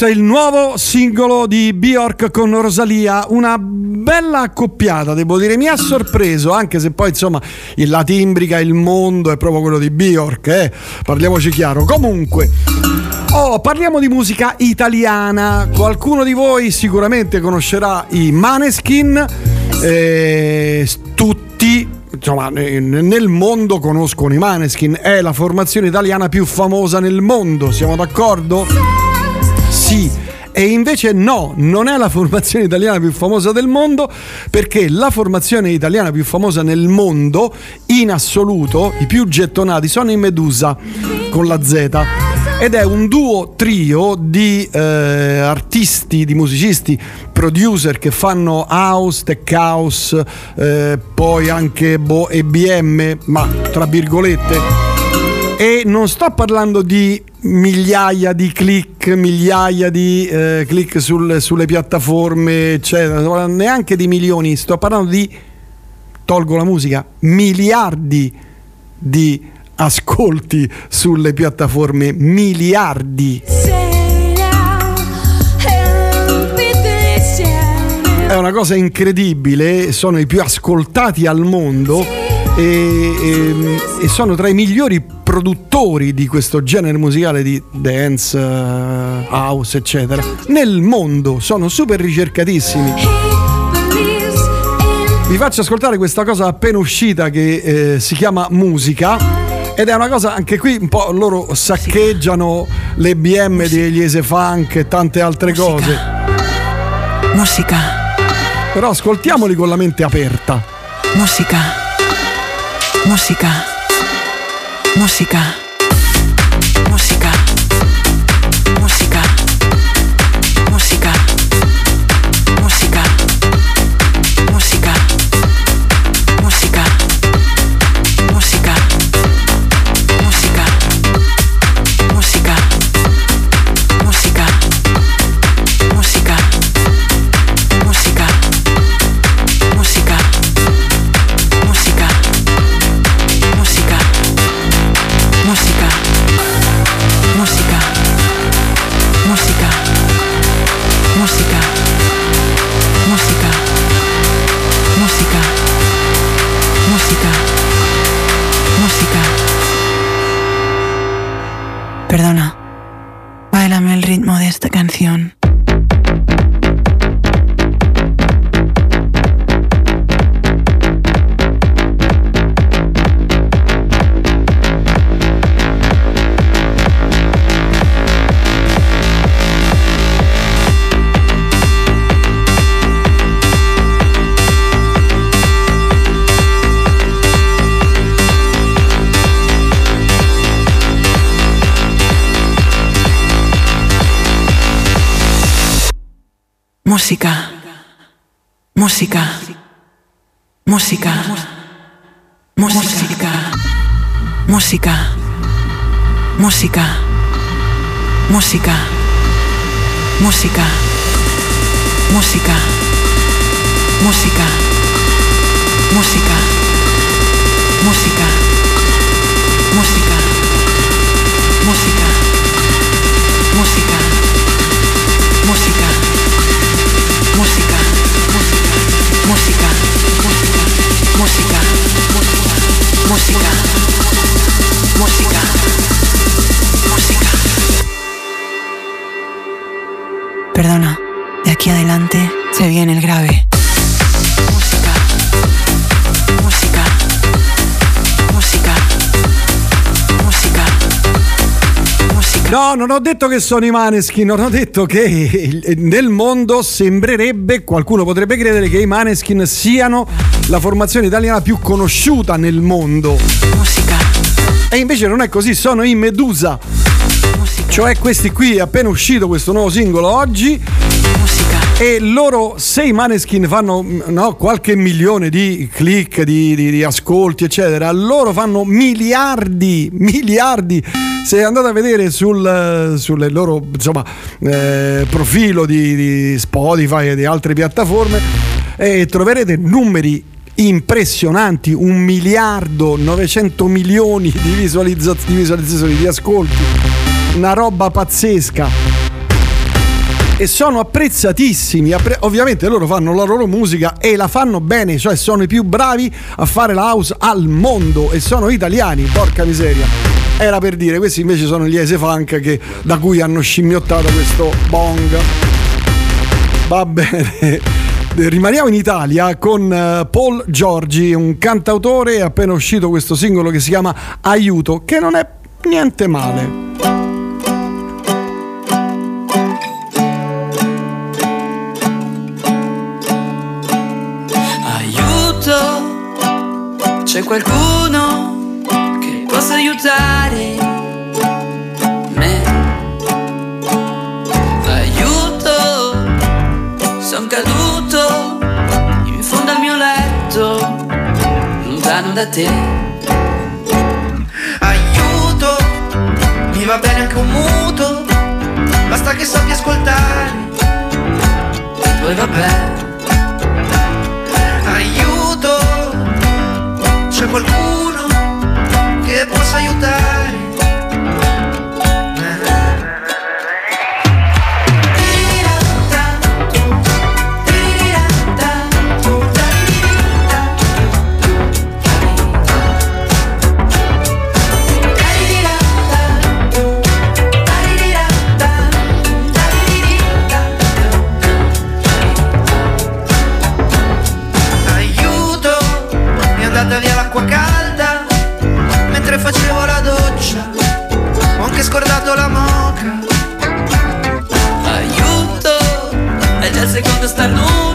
È il nuovo singolo di Bjork con Rosalia, una bella accoppiata, devo dire, mi ha sorpreso, anche se poi insomma la timbrica, il mondo è proprio quello di Bjork, eh? parliamoci chiaro. Comunque, oh, parliamo di musica italiana, qualcuno di voi sicuramente conoscerà i Maneskin, eh, tutti insomma, ne- nel mondo conoscono i Maneskin, è la formazione italiana più famosa nel mondo, siamo d'accordo? Sì, E invece no, non è la formazione italiana più famosa del mondo, perché la formazione italiana più famosa nel mondo, in assoluto, i più gettonati, sono i Medusa, con la Z. Ed è un duo trio di eh, artisti, di musicisti, producer che fanno house, tech house, eh, poi anche boh, EBM, ma tra virgolette. E non sto parlando di migliaia di click, migliaia di eh, click sul- sulle piattaforme, eccetera, neanche di milioni, sto parlando di, tolgo la musica, miliardi di ascolti sulle piattaforme, miliardi. È una cosa incredibile, sono i più ascoltati al mondo e, e- e sono tra i migliori produttori di questo genere musicale di dance, eh, house, eccetera, nel mondo. Sono super ricercatissimi. Vi faccio ascoltare questa cosa appena uscita che eh, si chiama musica. Ed è una cosa anche qui un po' loro saccheggiano le BM degli Ese Funk e tante altre cose. Musica. Però ascoltiamoli con la mente aperta. Musica. Música. Música. Non ho detto che sono i Maneskin, non ho detto che nel mondo sembrerebbe, qualcuno potrebbe credere che i Maneskin siano la formazione italiana più conosciuta nel mondo. E invece non è così, sono i Medusa. Cioè questi qui, è appena uscito questo nuovo singolo oggi. E loro, se i Maneskin fanno no, qualche milione di click, di, di- di ascolti, eccetera, loro fanno miliardi, miliardi. Se andate a vedere sul, sulle loro insomma, eh, profilo di, di Spotify e di altre piattaforme, eh, troverete numeri impressionanti, un miliardo 900 milioni di, visualizza- di visualizzazioni, di ascolti, una roba pazzesca e sono apprezzatissimi. Appre- ovviamente loro fanno la loro musica e la fanno bene, cioè sono i più bravi a fare la house al mondo e sono italiani, porca miseria. Era per dire, questi invece sono gli Ace Funk che, da cui hanno scimmiottato questo bong. Va bene. <laughs> Rimaniamo in Italia con eh, Paul Giorgi, un cantautore, appena uscito questo singolo che si chiama Aiuto, che non è niente male. Aiuto, c'è qualcuno lontano da te. Aiuto, mi va bene anche un muto, basta che sappia ascoltare. Poi vabbè, Aiuto, c'è qualcuno che possa aiutare. Anche scordato la moca. aiuto, è già il secondo starnuto.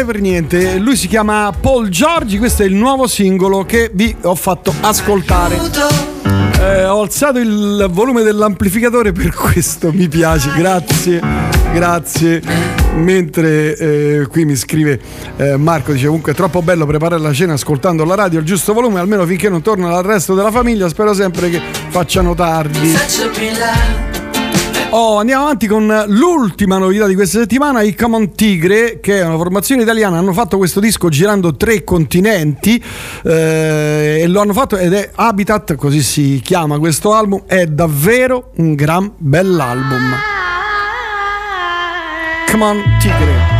Male, per niente. Lui si chiama Paul Giorgi, questo è il nuovo singolo che vi ho fatto ascoltare. Eh, ho alzato il volume dell'amplificatore per questo, mi piace, grazie, grazie. Mentre eh, qui mi scrive eh, Marco, dice comunque è troppo bello preparare la cena ascoltando la radio al giusto volume, almeno finché non torna al resto della famiglia, spero sempre che facciano tardi. Oh, andiamo avanti con l'ultima novità di questa settimana, i Common Tigre, che è una formazione italiana, hanno fatto questo disco girando tre continenti eh, e lo hanno fatto ed è Habitat, così si chiama questo album, è davvero un gran bell'album. Come on Tigre.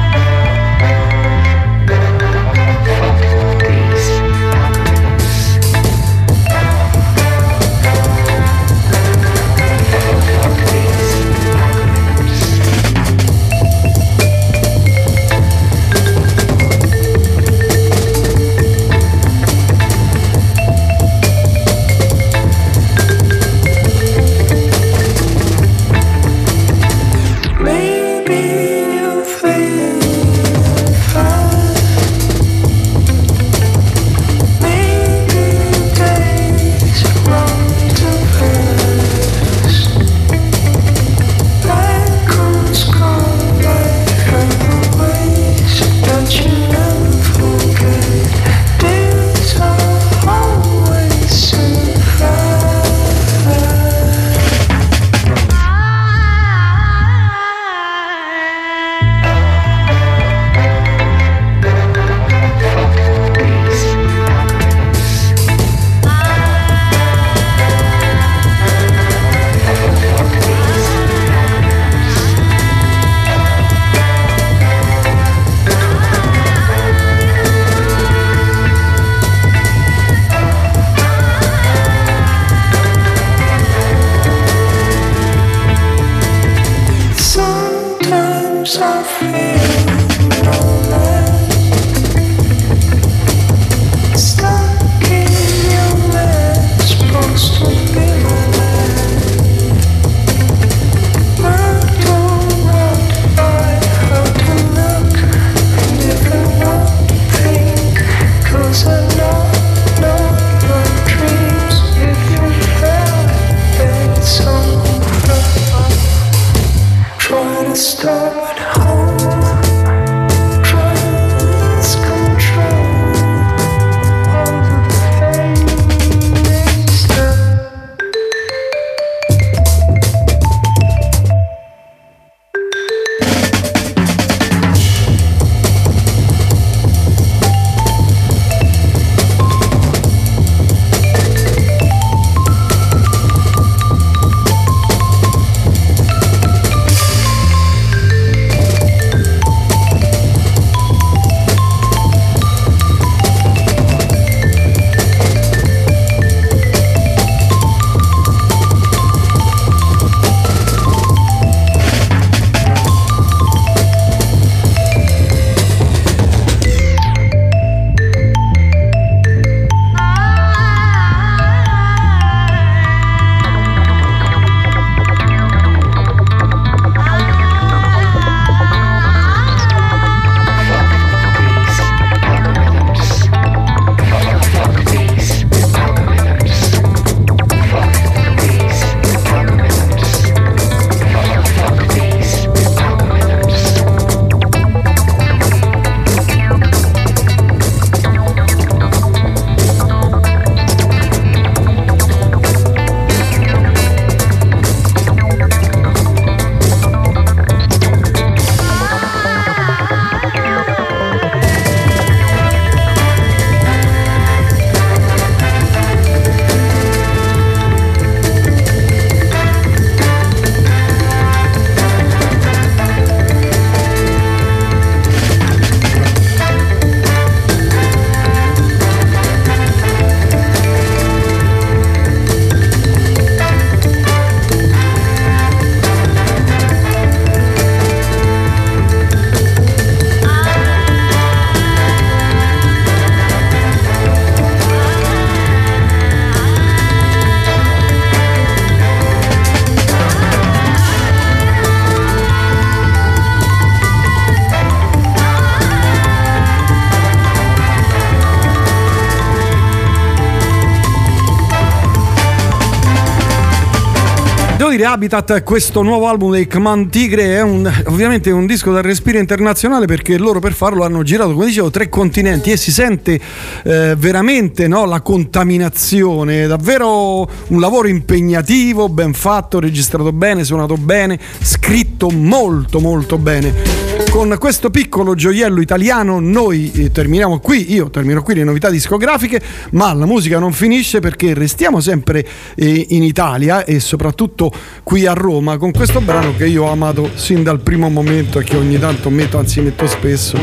Dire Habitat, questo nuovo album dei Command Tigre è un, ovviamente un disco da respiro internazionale perché loro per farlo hanno girato, come dicevo, tre continenti e si sente eh, veramente no, la contaminazione, davvero un lavoro impegnativo, ben fatto, registrato bene, suonato bene, scritto molto molto bene. Con questo piccolo gioiello italiano noi eh, terminiamo qui, io termino qui le novità discografiche, ma la musica non finisce perché restiamo sempre eh, in Italia e soprattutto qui a Roma con questo brano che io ho amato sin dal primo momento e che ogni tanto metto, anzi metto spesso.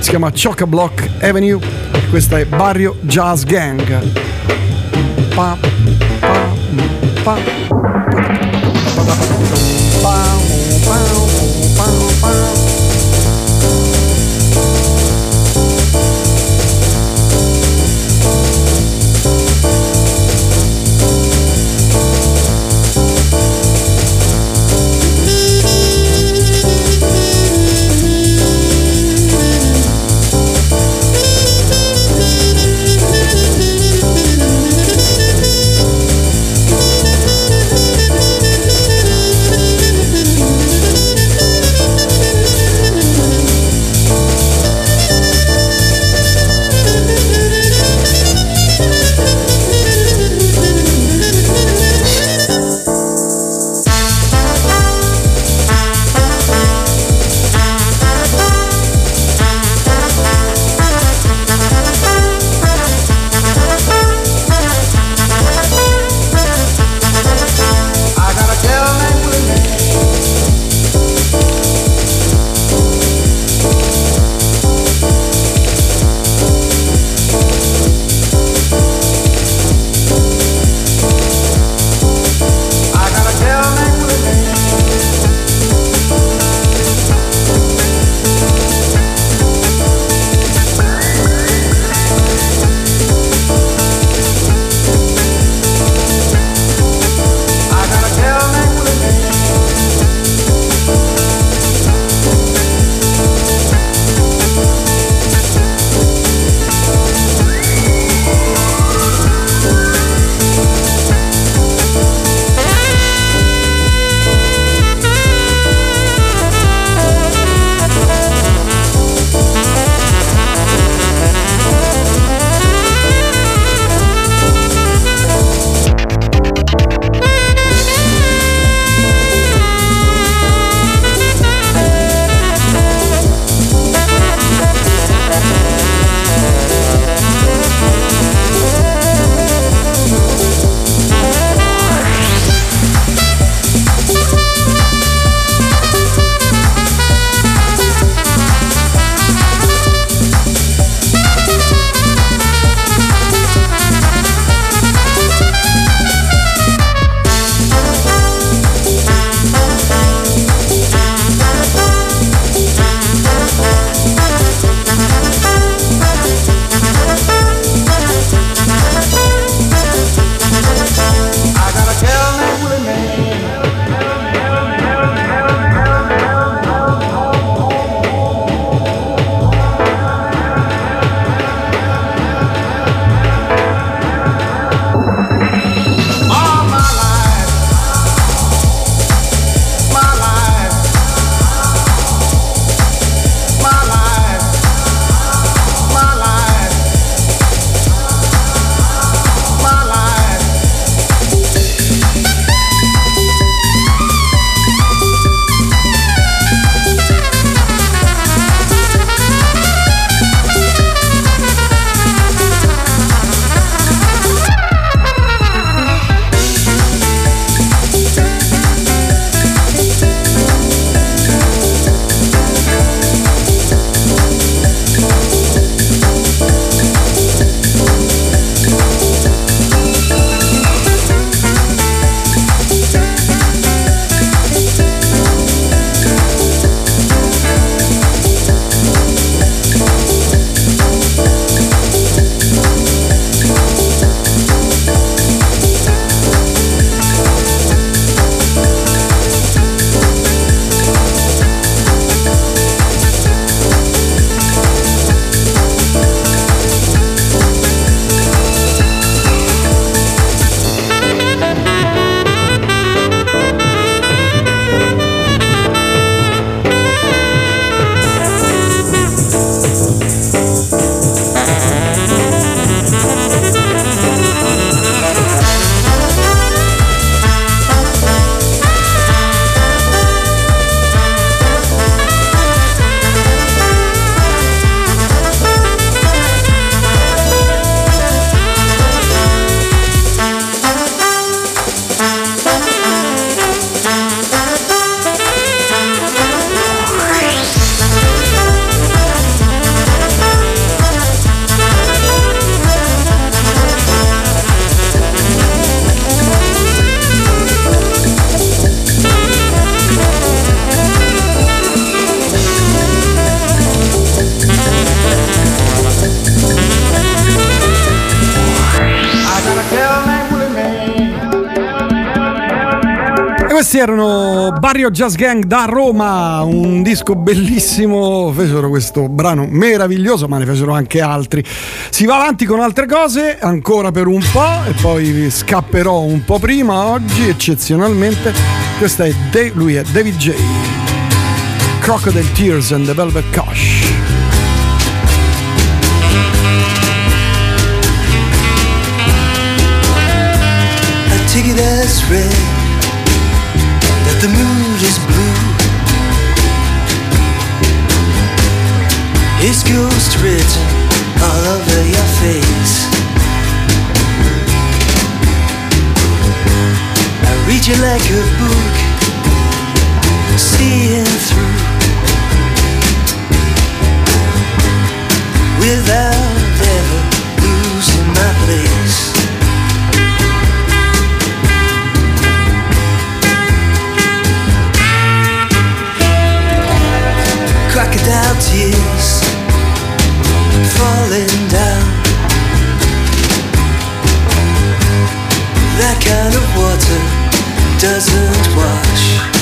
Si chiama Choc Block Avenue, questa è Barrio Jazz Gang. Pa, pa, pa. Barrio Jazz Gang da Roma, un disco bellissimo, fecero questo brano meraviglioso, ma ne fecero anche altri. Si va avanti con altre cose ancora per un po' e poi scapperò un po' prima oggi, eccezionalmente. Questa è Da- lui è David J. Crocodile Tears and the Velvet Cosh. I take it as read that the mood is blue. It's ghost written all over your face. I read you like a book, seeing through without ever losing my place. Crocodile tears falling down. That kind of water doesn't wash.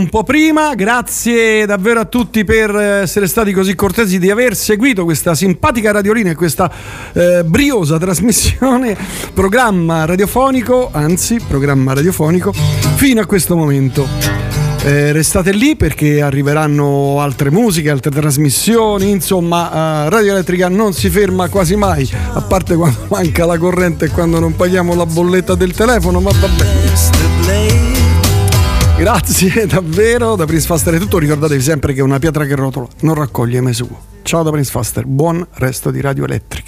Un po' prima, grazie davvero a tutti per essere stati così cortesi di aver seguito questa simpatica radiolina e questa eh, briosa trasmissione, programma radiofonico, anzi programma radiofonico, fino a questo momento. Eh, restate lì perché arriveranno altre musiche, altre trasmissioni, insomma eh, Radio Elettrica non si ferma quasi mai, a parte quando manca la corrente e quando non paghiamo la bolletta del telefono, ma va bene. Grazie <laughs> davvero da Prince Faster è tutto, ricordatevi sempre che una pietra che rotola non raccoglie mai suo. Ciao da Prince Faster, buon resto di Radio Elettrica.